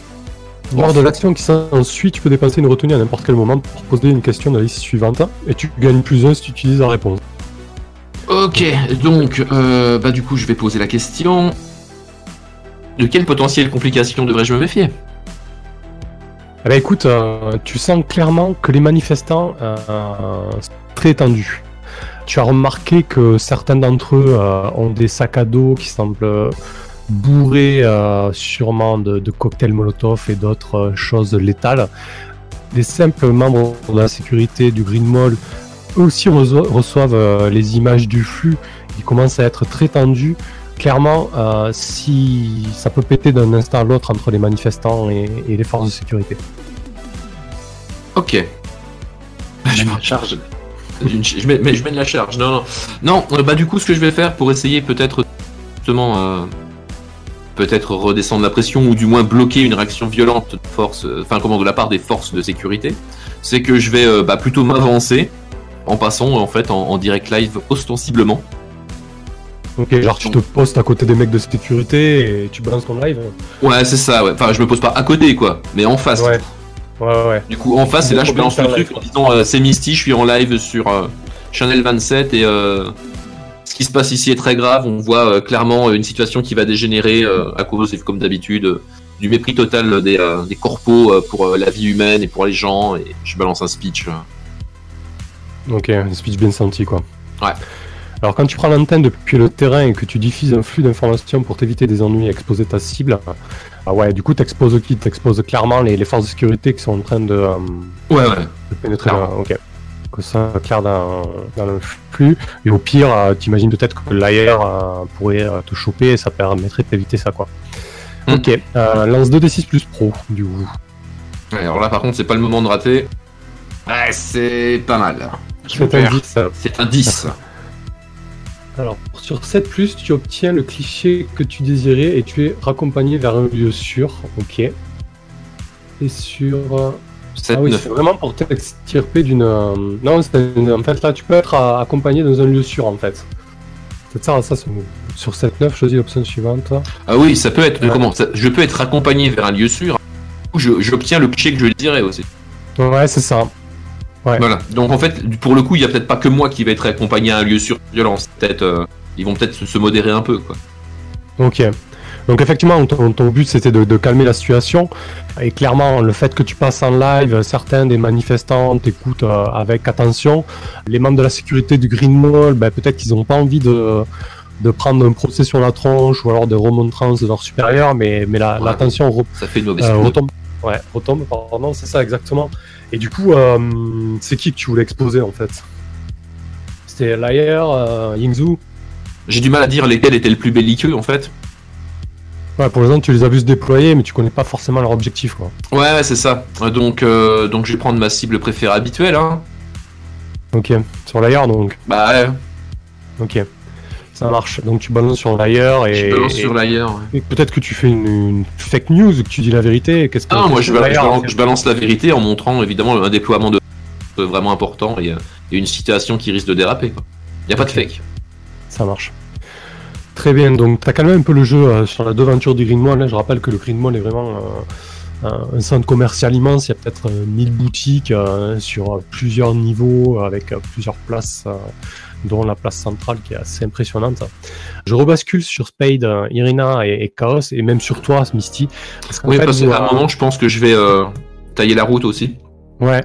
Lors de l'action qui s'ensuit, tu peux dépenser une retenue à n'importe quel moment pour poser une question de la liste suivante, et tu gagnes plus 1 si tu utilises la réponse. Ok, donc, euh, bah du coup, je vais poser la question. De quelle potentielle complication devrais-je me méfier? Eh ben écoute, euh, tu sens clairement que les manifestants euh, sont très tendus. Tu as remarqué que certains d'entre eux euh, ont des sacs à dos qui semblent bourrés sûrement de, cocktails Molotov et d'autres choses létales. Des simples membres de la sécurité du Green Mall eux aussi reço- reçoivent les images du flux. Ils commencent à être très tendus. Clairement, euh, si ça peut péter d'un instant à l'autre entre les manifestants et- les forces de sécurité. Ok. Je Même la charge. Je, je mets, mais je mets la charge. Non, non. Non, euh, bah du coup, ce que je vais faire pour essayer peut-être justement, euh, peut-être redescendre la pression ou du moins bloquer une réaction violente de force, enfin comment de la part des forces de sécurité, c'est que je vais bah, plutôt m'avancer en passant en fait en direct live ostensiblement. Ok, genre tu te postes à côté des mecs de sécurité et tu balances ton live. Ouais, c'est ça. Ouais. Enfin, je me pose pas à côté quoi, mais en face. Ouais. Ouais, ouais. Du coup, en face, et là, je balance le truc en disant euh, c'est Misty, je suis en live sur euh, Channel 27 et euh, ce qui se passe ici est très grave. On voit clairement une situation qui va dégénérer à cause, comme d'habitude, du mépris total des, des corpos pour la vie humaine et pour les gens. Et je balance un speech. Ok, un speech bien senti quoi. Ouais. Alors quand tu prends l'antenne depuis le terrain et que tu diffuses un flux d'informations pour t'éviter des ennuis et exposer ta cible, ah ouais, du coup t'exposes qui? T'exposes clairement les, les forces de sécurité qui sont en train de, euh, Ouais, ouais. de pénétrer. Ok. Que ça clair dans, dans le flux. Et au pire, euh, t'imagines peut-être que l'AR euh, pourrait euh, te choper et ça permettrait d'éviter ça quoi. Hmm. Ok, lance 2d6 plus pro du coup. Alors là, par contre, c'est pas le moment de rater. Ouais, c'est pas mal. C'est un Super. 10, ça. C'est un 10. Alors, sur 7, tu obtiens le cliché que tu désirais et tu es raccompagné vers un lieu sûr. Ok. Et sur. euh, 7, ah oui, 9. c'est vraiment pour t'extirper d'une. euh, Non, une- en fait, là, tu peux être euh, accompagné dans un lieu sûr, en fait. C'est ça, ça, c'est- sur 7-9, choisis l'option suivante. Ah oui, ça peut être. Ouais. Comment ça- Je peux être accompagné vers un lieu sûr. Ou je- J'obtiens le cliché que je dirais aussi. Ouais, c'est ça. Ouais. Voilà. Donc en fait, pour le coup, il y a peut-être pas que moi qui va être accompagné à un lieu sur violence. Peut-être, euh, ils vont peut-être se, modérer un peu, quoi. Ok. Donc effectivement, ton, ton but c'était de, de calmer la situation. Et clairement, le fait que tu passes en live, certains des manifestants t'écoutent euh, avec attention. Les membres de la sécurité du Green Mall, ben, peut-être qu'ils n'ont pas envie de, de prendre un procès sur la tronche ou alors des remontrances de leurs supérieurs, mais, mais la- Ouais. l'attention re- Ça fait une mauvaise euh, retombe. Ouais, retombe, pardon, c'est ça exactement. Et du coup, euh, c'est qui que tu voulais exposer en fait? C'était Layer, euh, Yingzhou J'ai du mal à dire lesquels étaient le plus belliqueux, en fait. Ouais, pour l'instant, tu les as vu se déployer, mais tu connais pas forcément leur objectif, quoi. Ouais, ouais, c'est ça. Donc, euh, donc je vais prendre ma cible préférée habituelle. Hein. Ok, sur l'ailleurs, donc. Bah ouais, Ok, ça marche. Donc tu balances sur l'ailleurs et, je balance et- sur l'ailleurs. ouais. peut-être que tu fais une, une fake news, que tu dis la vérité. Qu'est-ce que Ah, moi je, balance, je l'ailleurs balance- je balance la vérité en montrant évidemment un déploiement de euh, vraiment important et, euh, et une situation qui risque de déraper. Quoi. Y a pas de fake. Ça marche. Très bien, donc tu as calmé un peu le jeu euh, sur la devanture du Green Mall. hein. Je rappelle que le Green Mall est vraiment euh, un, un centre commercial immense. Il y a peut-être euh, 1000 boutiques sur plusieurs niveaux avec plusieurs places, dont la place centrale qui est assez impressionnante. Je rebascule sur Spade, euh, Irina et, et Chaos, et même sur toi, Misty. Parce qu'en Oui, fait, parce qu'à un moment, je pense que je vais euh, tailler la route aussi. Ouais.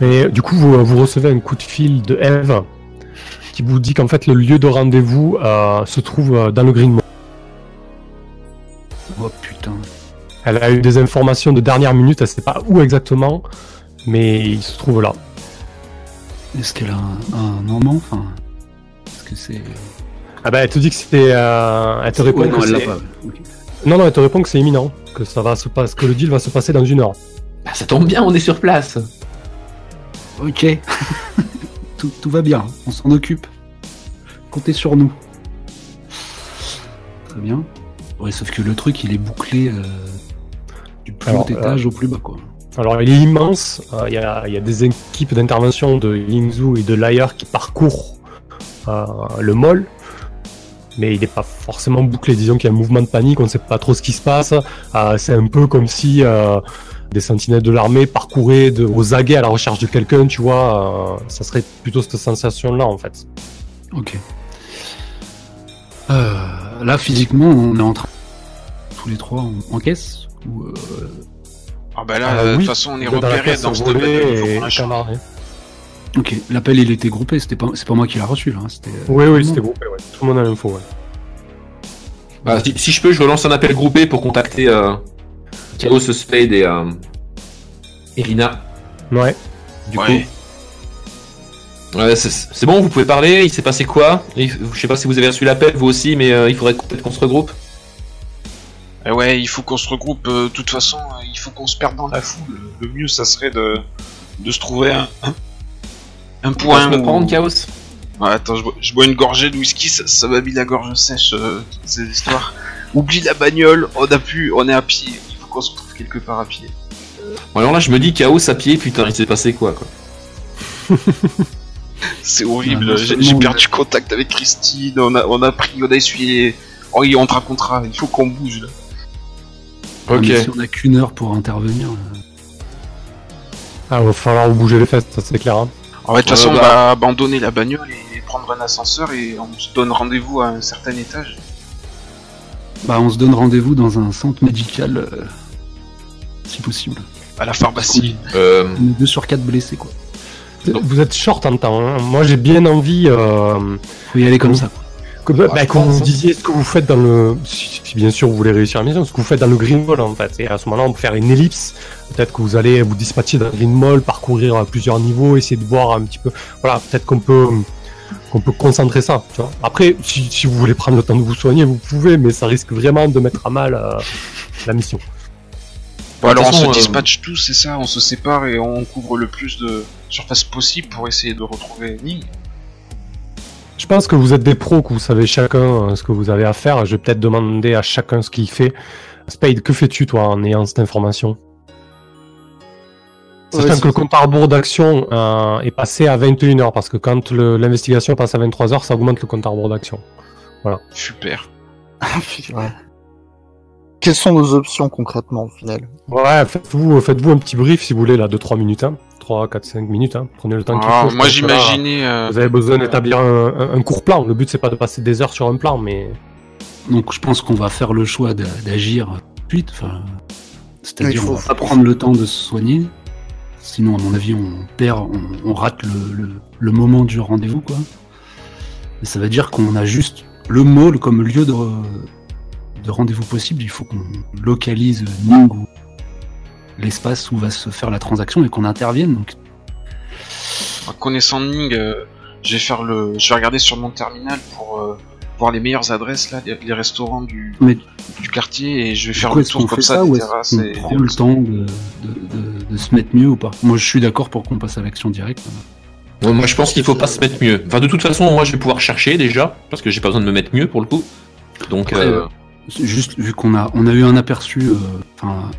Et du coup, vous, vous recevez un coup de fil de Eve qui vous dit qu'en fait le lieu de rendez-vous euh, se trouve dans le Green Mall. Oh putain. Elle a eu des informations de dernière minute, elle sait pas où exactement, mais il se trouve là. Est-ce qu'elle a un, un nom Enfin? C'est. Ah bah elle te dit que c'était, euh, elle te répond Ouais, non, que elle l'a c'est- pas. ok. non non, elle te répond que c'est imminent, que ça va se passer, que le deal va se passer dans une heure. Bah, ça tombe bien, on est sur place. Ok. tout, tout va bien, on s'en occupe. Comptez sur nous. Très bien. Ouais, sauf que le truc, il est bouclé euh, du plus Alors, haut étage au plus bas, quoi. Alors il est immense, euh, il y, a, il y a des équipes d'intervention de Yingzhou et de Layer qui parcourent le mall, mais il n'est pas forcément bouclé. Disons qu'il y a un mouvement de panique, on ne sait pas trop ce qui se passe. Euh, c'est un peu comme si euh, des sentinelles de l'armée parcouraient de, aux aguets à la recherche de quelqu'un, tu vois. euh, ça serait plutôt cette sensation-là en fait. Ok. Euh, là, physiquement, on est en train. Tous les trois en, en caisse ou, euh, Ah bah là, Ah, euh, de toute façon, on est dans repéré dans ce faut et- Ok, l'appel il était groupé, c'était pas, c'est pas moi qui l'a reçu là. hein, C'était. euh, Oui, oui, c'était groupé, ouais. Tout le monde a l'info, ouais. Bah, si, si je peux, je relance un appel groupé pour contacter euh, Chaos, Spade et euh, Irina. Ouais. Du Ouais. coup. Ouais, c'est- c'est bon, vous pouvez parler. Il s'est passé quoi? Je sais pas si vous avez reçu l'appel, vous aussi, mais euh, il faudrait peut-être qu'on se regroupe. Eh ouais, il faut qu'on se regroupe. euh, De toute façon, il faut qu'on se perde dans la foule. Le mieux, ça serait de, de se trouver un, un, un On point. se où- prendre, Chaos Ouais, attends, je bois, je bois une gorgée de whisky, ça, ça m'a mis la gorge sèche, euh, toutes ces histoires. Oublie la bagnole, on a pu, on est à pied. Il faut qu'on se retrouve quelque part à pied. Bon, Alors là, je me dis Chaos à pied, putain, il s'est passé quoi, quoi C'est horrible. non J'ai perdu contact avec Christine. On a, on a pris, on a essuyé. Oh, on te racontera. Il faut qu'on bouge là. Ok. Mais si on a qu'une heure pour intervenir. euh, Ah, va falloir vous bouger les fesses, ça c'est clair. hein. En fait, de toute façon, on bah. va abandonner la bagnole et prendre un ascenseur et on se donne rendez-vous à un certain étage. Bah, on se donne rendez-vous dans un centre médical, euh, si possible. À la pharmacie. Euh, On est deux sur quatre blessés, quoi. Donc- Vous êtes short en temps. hein. Moi j'ai bien envie. Euh, Faut y aller comme ça. Que, bah, que vous disiez ce que vous faites dans le. Si, si bien sûr vous voulez réussir la mission, ce que vous faites dans le Green Mall en fait. Et à ce moment-là, on peut faire une ellipse. Peut-être que vous allez vous dispatcher dans le Green Mall, parcourir à plusieurs niveaux, essayer de voir un petit peu. Voilà, peut-être qu'on peut. qu'on peut concentrer ça, tu vois. Après, si, si vous voulez prendre le temps de vous soigner, vous pouvez, mais ça risque vraiment de mettre à mal euh, la mission. Bon, alors on se euh, dispatche tous, c'est ça, on se sépare et on couvre le plus de surface possible pour essayer de retrouver Ning. Je pense que vous êtes des pros, que vous savez chacun euh, ce que vous avez à faire. Je vais peut-être demander à chacun ce qu'il fait. Spade, que fais-tu toi en ayant cette information? Ouais, Sachant c'est- que le compte à rebours d'action euh, est passé à 21h, parce que quand l'investigation passe à 23h, ça augmente le compte à rebours d'action. Super. Ouais. Quelles sont nos options concrètement au final? Ouais, faites-vous faites un petit brief si vous voulez, là, de 3 minutes. Hein. 3, 4, 5 minutes. Hein. Prenez le temps qu'il Ah, faut. moi j'imaginais. euh, Vous avez besoin d'établir un, un- un court plan. Le but, c'est pas de passer des heures sur un plan, mais... Donc, je pense qu'on va faire le choix d'a- d'agir tout de suite. Enfin, c'est-à-dire, Il faut- on va pas prendre le temps de se soigner. Sinon, à mon avis, on perd, on, on rate le, le- le moment du rendez-vous, quoi. Et ça veut dire qu'on a juste le mall comme lieu de, de rendez-vous possible. Il faut qu'on localise Ning ou l'espace où va se faire la transaction et qu'on intervienne. Donc, En connaissant Ning, euh, je vais faire le, je vais regarder sur mon terminal pour euh, voir les meilleures adresses là, les, les restaurants du, Mais du quartier et je vais faire le tour comme ça ça ou est-ce terrasses qu'on et prend le temps de, de- de- de se mettre mieux ou pas? Moi, je suis d'accord pour qu'on passe à l'action directe. Ouais, Moi, je pense qu'il faut pas se mettre mieux. Enfin, de toute façon, moi, je vais pouvoir chercher déjà, parce que j'ai pas besoin de me mettre mieux pour le coup. Donc, Après, euh, C'est Juste vu qu'on a, on a eu un aperçu, euh, enfin,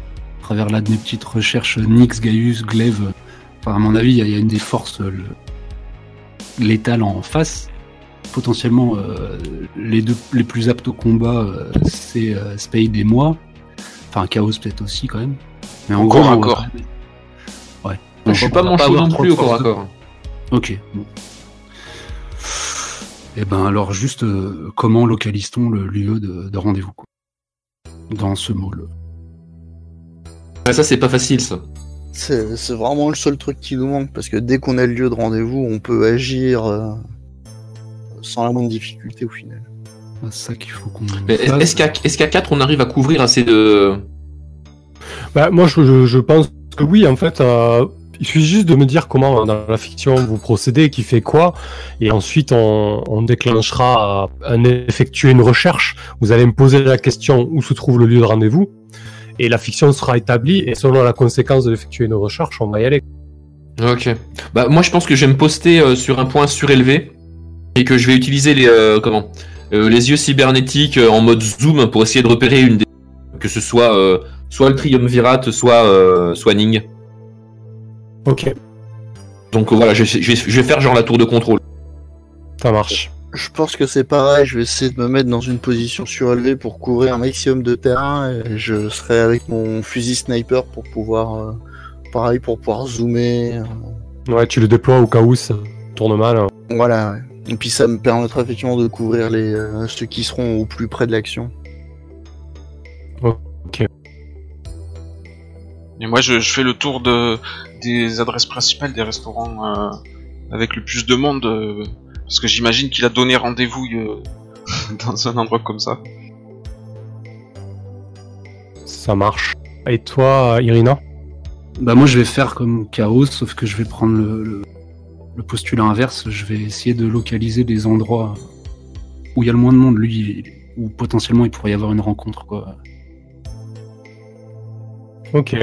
à travers là de mes petites recherches, Nyx, Gaius, Glaive, euh, enfin, à mon avis, il y, a- il y a une des forces euh, le- létales en face. Potentiellement, euh, les deux les plus aptes au combat, euh, c'est euh, Spade et moi. Enfin, Chaos peut-être aussi quand même. Mais en corps à corps. Ouais. je suis pas manchot non plus au corps à de- corps. Ok. Bon. Et ben alors juste euh, comment localise-t-on le lieu de, de rendez-vous quoi dans ce mall Ah, ça, c'est pas facile, ça. C'est c'est vraiment le seul truc qui nous manque parce que dès qu'on a le lieu de rendez-vous, on peut agir euh, sans la moindre difficulté au final. C'est ça qu'il faut qu'on. Mais. Est-ce qu'à est-ce qu'à 4, on arrive à couvrir assez de. Bah, moi, je, je- je pense que oui, en fait. euh, il suffit juste de me dire comment, dans la fiction, vous procédez, qui fait quoi, et ensuite on, on déclenchera euh, un effectuer une recherche. Vous allez me poser la question où se trouve le lieu de rendez-vous, et la fiction sera établie, et selon la conséquence de effectuer une recherche, on va y aller. Ok. Bah, moi, je pense que je vais me poster euh, sur un point surélevé et que je vais utiliser les euh, comment euh, les yeux cybernétiques en mode zoom pour essayer de repérer une des que ce soit soit le triumvirat, soit soit Ning. Ok, Donc voilà, je, je vais, je vais faire genre la tour de contrôle. ça marche. Je pense que c'est pareil, je vais essayer de me mettre dans une position surélevée pour couvrir un maximum de terrain et je serai avec mon fusil sniper pour pouvoir, euh, pareil, pour pouvoir zoomer. euh, Ouais, tu le déploies au cas où ça tourne mal. hein. voilà. ouais. Et puis ça me permettra effectivement de couvrir les euh, ceux qui seront au plus près de l'action. Et moi, je, je fais le tour de, des adresses principales des restaurants euh, avec le plus de monde, euh, parce que j'imagine qu'il a donné rendez-vous euh, dans un endroit comme ça. Ça marche. Et toi, Irina? Bah moi je vais faire comme Chaos, sauf que je vais prendre le, le, le postulat inverse. Je vais essayer de localiser des endroits où il y a le moins de monde, lui, où potentiellement il pourrait y avoir une rencontre quoi. Ok.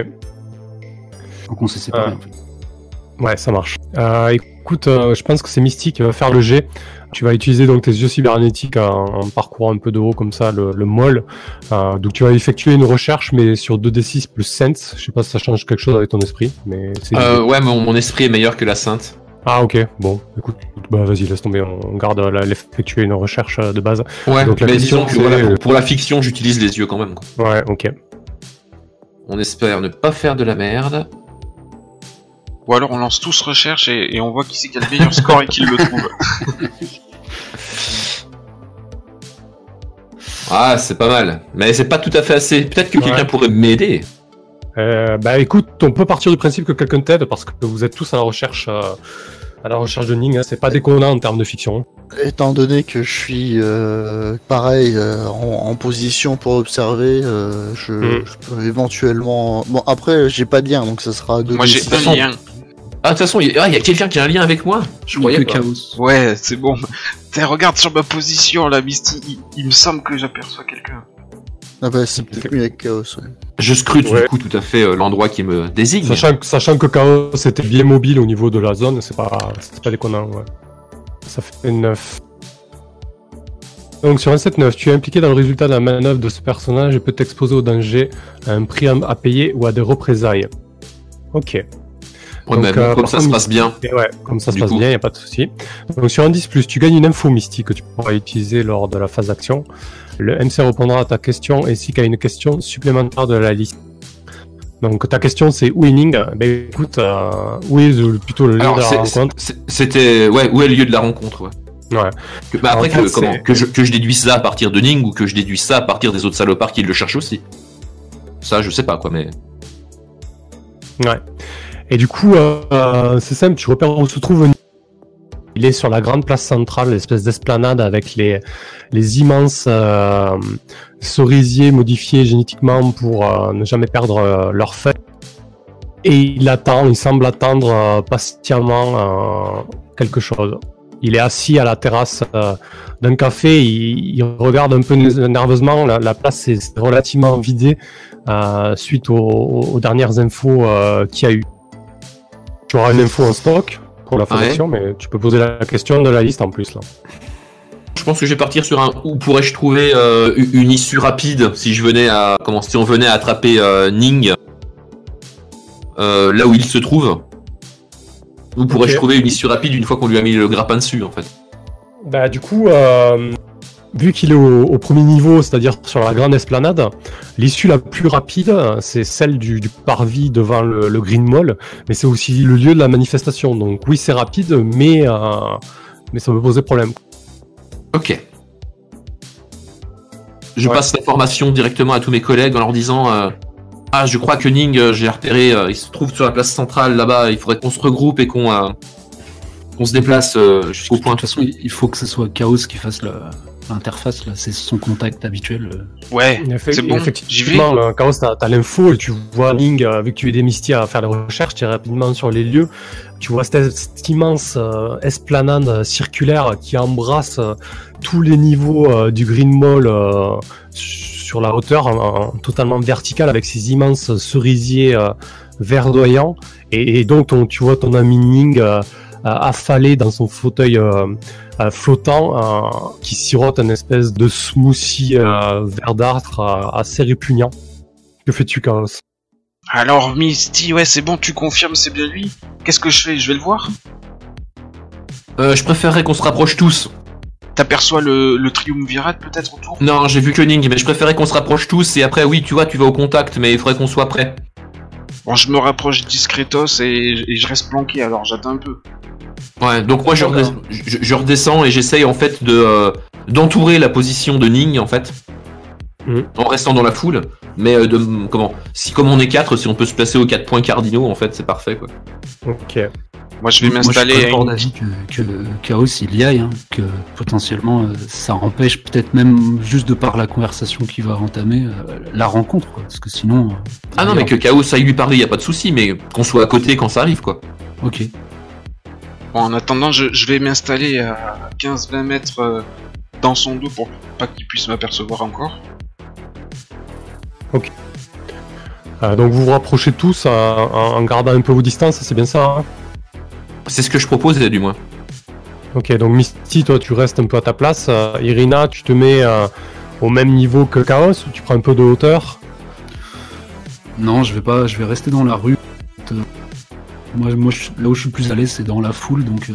Donc on s'est séparés Ah. en fait. Ouais, ça marche. Euh, écoute, euh, je pense que c'est Mystique qui va faire le jet. Tu vas utiliser donc tes yeux cybernétiques en, en parcourant un peu de haut comme ça le, le moll. Euh, donc tu vas effectuer une recherche, mais sur 2d6 plus sense. Je sais pas si ça change quelque chose avec ton esprit, mais c'est. Euh, ouais, mon, mon esprit est meilleur que la sainte. Ah ok, bon, écoute, bah vas-y, laisse tomber, on garde la- l'effectuer une recherche euh, de base. Ouais, Donc, la mais disons que voilà, pour, pour la fiction, j'utilise les yeux quand même. quoi. Ouais, ok. On espère ne pas faire de la merde. Ou alors on lance tous recherche et, et on voit qui c'est qui a le meilleur score et qui le trouve. Ah, c'est pas mal. Mais c'est pas tout à fait assez. Peut-être que Ouais. quelqu'un pourrait m'aider. Euh, bah écoute, on peut partir du principe que quelqu'un t'aide parce que vous êtes tous à la recherche, euh, à la recherche de Ning. hein. C'est pas déconnant en termes de fiction. Étant donné que je suis euh, pareil euh, en, en position pour observer, euh, je, Mm. je peux éventuellement. Bon après j'ai pas de lien donc ça sera deux Moi j'ai D6. un lien. Ah, de toute façon, il y a, ah, il y a quelqu'un qui a un lien avec moi. Je croyais que. Chaos. Ouais, c'est bon. T'es, regarde sur ma position là, Misty. Il, il me semble que j'aperçois quelqu'un. Ah bah c'est peut-être mieux avec Chaos. Ouais. Je scrute Ouais. du coup tout à fait euh, l'endroit qui me désigne. Sachant, que- sachant que Chaos était bien mobile au niveau de la zone, c'est pas, c'est pas déconnant. Ouais. Ça fait 9. Donc sur un 7-9, tu es impliqué dans le résultat de la manœuvre de ce personnage et peut t'exposer au danger, à un prix à, à payer ou à des représailles. Ok. Donc, euh, comme ça se passe bien. Et ouais, comme ça se passe coup. bien, y a pas de souci. Donc sur un 10 tu gagnes une info mystique que tu pourras utiliser lors de la phase d'action. Le MC répondra à ta question ainsi qu'à une question supplémentaire de la liste. Donc ta question c'est où est Ning Ben écoute, euh, où est le- plutôt le lieu Alors, de la rencontre c'était. Ouais, où est le lieu de la rencontre ouais. Ouais. Que- bah, après, fait, comment, que, je, que je déduise ça à partir de Ning ou que je déduise ça à partir des autres salopards qui le cherchent aussi? Ça, je sais pas quoi, mais. Ouais. Et du coup, euh, euh, c'est simple, tu repères où se trouve Ning. Il est sur la grande place centrale, l'espèce d'esplanade avec les, les immenses euh, cerisiers modifiés génétiquement pour euh, ne jamais perdre euh, leurs feuilles. Et il attend, il semble attendre patiemment quelque chose. il est assis à la terrasse d'un café, il, il regarde un peu nerveusement, la, la place est relativement vidée suite aux, aux dernières infos qu'il y a eu. Tu auras une info en stock pour la fondation, mais tu peux poser la question de la liste en plus là. Je pense que je vais partir sur un où pourrais-je trouver euh, une issue rapide si je venais à comment si on venait à attraper euh, Ning euh, là où il se trouve. Où pourrais-je trouver une issue rapide une fois qu'on lui a mis le grappin dessus en fait? Bah du coup, euh, vu qu'il est au, au premier niveau, c'est-à-dire sur la grande esplanade, l'issue la plus rapide, c'est celle du, du parvis devant le, le Green Mall, mais c'est aussi le lieu de la manifestation. Donc oui, c'est rapide, mais euh, mais ça peut poser problème. Ok. Je Ouais. passe l'information directement à tous mes collègues en leur disant euh, Ah, je crois que Ning, euh, j'ai repéré, euh, il se trouve sur la place centrale là-bas, il faudrait qu'on se regroupe et qu'on euh, qu'on se déplace euh, jusqu'au De point. toute façon, il faut que ce soit Chaos qui fasse la- l'interface, là. C'est son contact habituel. euh. Ouais, c'est bon, j'y vais. effectivement, euh, Chaos, t'as as, l'info et tu vois Ning, euh, vu que tu es démystifié à faire les recherches, tu es rapidement sur les lieux. Tu vois cette, cette immense euh, esplanade circulaire qui embrasse euh, tous les niveaux euh, du Green Mall euh, sur la hauteur, en- en- totalement verticale, avec ces immenses cerisiers euh, verdoyants. Et, et donc, ton- tu vois ton ami Ning euh, affalé dans son fauteuil euh, euh, flottant euh, qui sirote une espèce de smoothie euh, verdâtre euh, assez répugnant. Que fais-tu, Chaos Alors Misty, ouais c'est bon, tu confirmes, c'est bien lui? Qu'est-ce que je fais? Je vais le voir? Euh, je préférerais qu'on se rapproche tous. T'aperçois le, le triumvirat peut-être autour? Non, j'ai vu que Ning, mais je préférais qu'on se rapproche tous et après, oui, tu vois, tu vas au contact, mais il faudrait qu'on soit prêt. Bon, je me rapproche discretos et, et je reste planqué, alors j'attends un peu. Ouais, donc moi je, redescends, je, je redescends et j'essaye en fait de euh, d'entourer la position de Ning en fait, Mhm. en restant dans la foule. Mais euh, de comment Si comme on est quatre, si on peut se placer aux quatre points cardinaux, en fait, c'est parfait quoi. Ok. Moi je vais je suis m'installer d'avis que, que Chaos il y aille, hein, que potentiellement euh, ça empêche peut-être même juste de par la conversation qu'il va entamer euh, la rencontre, quoi, parce que sinon. euh, Ah non, mais que Chaos aille lui parler, y a pas de souci, mais qu'on soit à côté quand ça arrive quoi. Ok. Bon, en attendant, je, je vais m'installer à 15-20 mètres dans son dos pour pas qu'il puisse m'apercevoir encore. Euh, donc vous vous rapprochez tous en, en- en gardant un peu vos distances, c'est bien ça hein? C'est ce que je propose, du moins. Ok, donc Misty, toi tu restes un peu à ta place. Euh, Irina, tu te mets euh, au même niveau que Chaos ou tu prends un peu de hauteur? Non, je vais pas, je vais rester dans la rue. Moi, moi je- là où je suis plus à l'aise, c'est dans la foule, donc euh,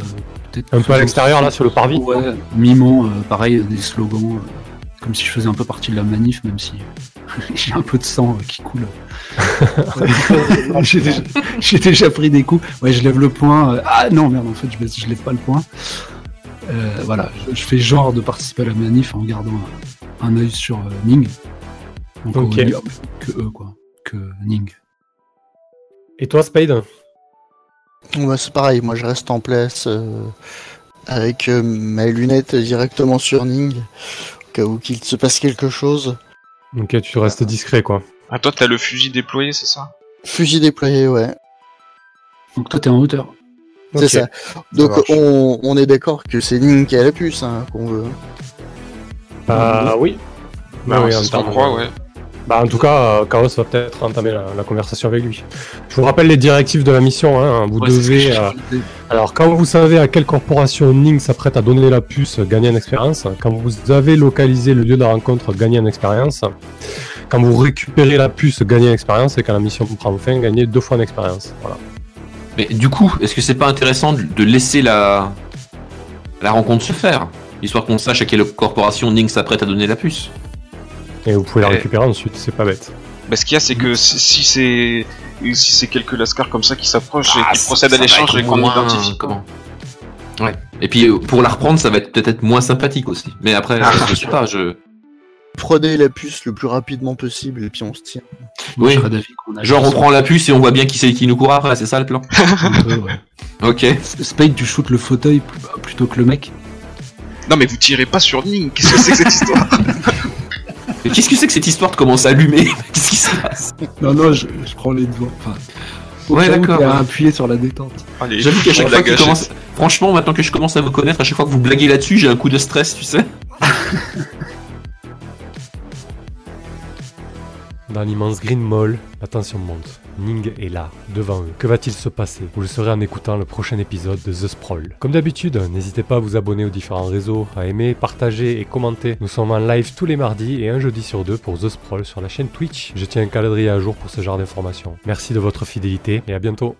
peut-être. Un peu à l'extérieur là sur le parvis? Ouais, mimant, euh, pareil, des slogans, euh, comme si je faisais un peu partie de la manif, même si j'ai un peu de sang euh, qui coule. j'ai, déjà, j'ai déjà pris des coups. Ouais, je lève le poing. euh, ah non, merde, en fait, je, baisse- je lève pas le poing. Euh, voilà, je, je fais genre de participer à la manif en gardant un, un œil sur euh, Ning. Donc, Ok. euh, que eux, quoi. Que Ning. Et toi Spade Ouais, c'est pareil, moi je reste en place euh, avec euh, mes lunettes directement sur Ning, cas où qu'il se passe quelque chose. Ok, tu restes discret quoi. Ah, toi t'as le fusil déployé, c'est ça? Fusil déployé, ouais, Donc toi, t'es en hauteur. c'est ça. Donc on, on est d'accord que c'est Ning qui a la puce hein, qu'on veut. Euh, oui. Bah Ah, oui, termes- croit, ouais. Bah, en tout cas, euh, Chaos va peut-être entamer la, la conversation avec lui. Je vous rappelle les directives de la mission. Hein. Vous Ouais, ce que devez. euh, alors, quand vous savez à quelle corporation Ning s'apprête à donner la puce, gagnez une expérience. Quand vous avez localisé le lieu de la rencontre, gagnez une expérience. Quand vous récupérez la puce, gagnez une expérience. Et quand la mission prend fin, gagnez deux fois une expérience. Voilà. Mais du coup, est-ce que c'est pas intéressant de- de laisser la la rencontre se faire, histoire qu'on sache à quelle corporation Ning s'apprête à donner la puce? Et vous pouvez la récupérer ensuite. C'est pas bête. Bah, ce qu'il y a, c'est que si, si c'est si c'est quelques lascars comme ça qui s'approchent et Ah, qui procèdent à l'échange et qu'on moins- identifie. Comment Ouais. Et puis euh, pour la reprendre, ça va être peut-être moins sympathique aussi. Mais après, Ah. je sais pas, je. Prenez la puce le plus rapidement possible et puis on se tient. Oui. Genre on prend la puce et on voit bien qui c'est qui nous court après, c'est ça le plan peu, ouais. Ok. Spade, tu shootes le fauteuil pl- plutôt que le mec. Non, mais vous tirez pas sur Ning, qu'est-ce que c'est que cette histoire? Mais Qu'est-ce que c'est que cette histoire de commencer à allumer Qu'est-ce qui se passe Non, non, je, je prends les devants. Enfin, Ouais, d'accord. à appuyer sur la détente. Allez, J'avoue qu'à chaque fois que tu commences, Franchement, maintenant que je commence à vous connaître, à chaque fois que vous blaguez là-dessus, j'ai un coup de stress, tu sais. Dans l'immense Green Mall, la tension monte. Ning est là, devant eux. Que va-t-il se passer? Vous le saurez en écoutant le prochain épisode de The Sprawl. Comme d'habitude, n'hésitez pas à vous abonner aux différents réseaux, à aimer, partager et commenter. Nous sommes en live tous les mardis et un jeudi sur deux pour The Sprawl sur la chaîne Twitch. Je tiens un calendrier à jour pour ce genre d'informations. Merci de votre fidélité et à bientôt.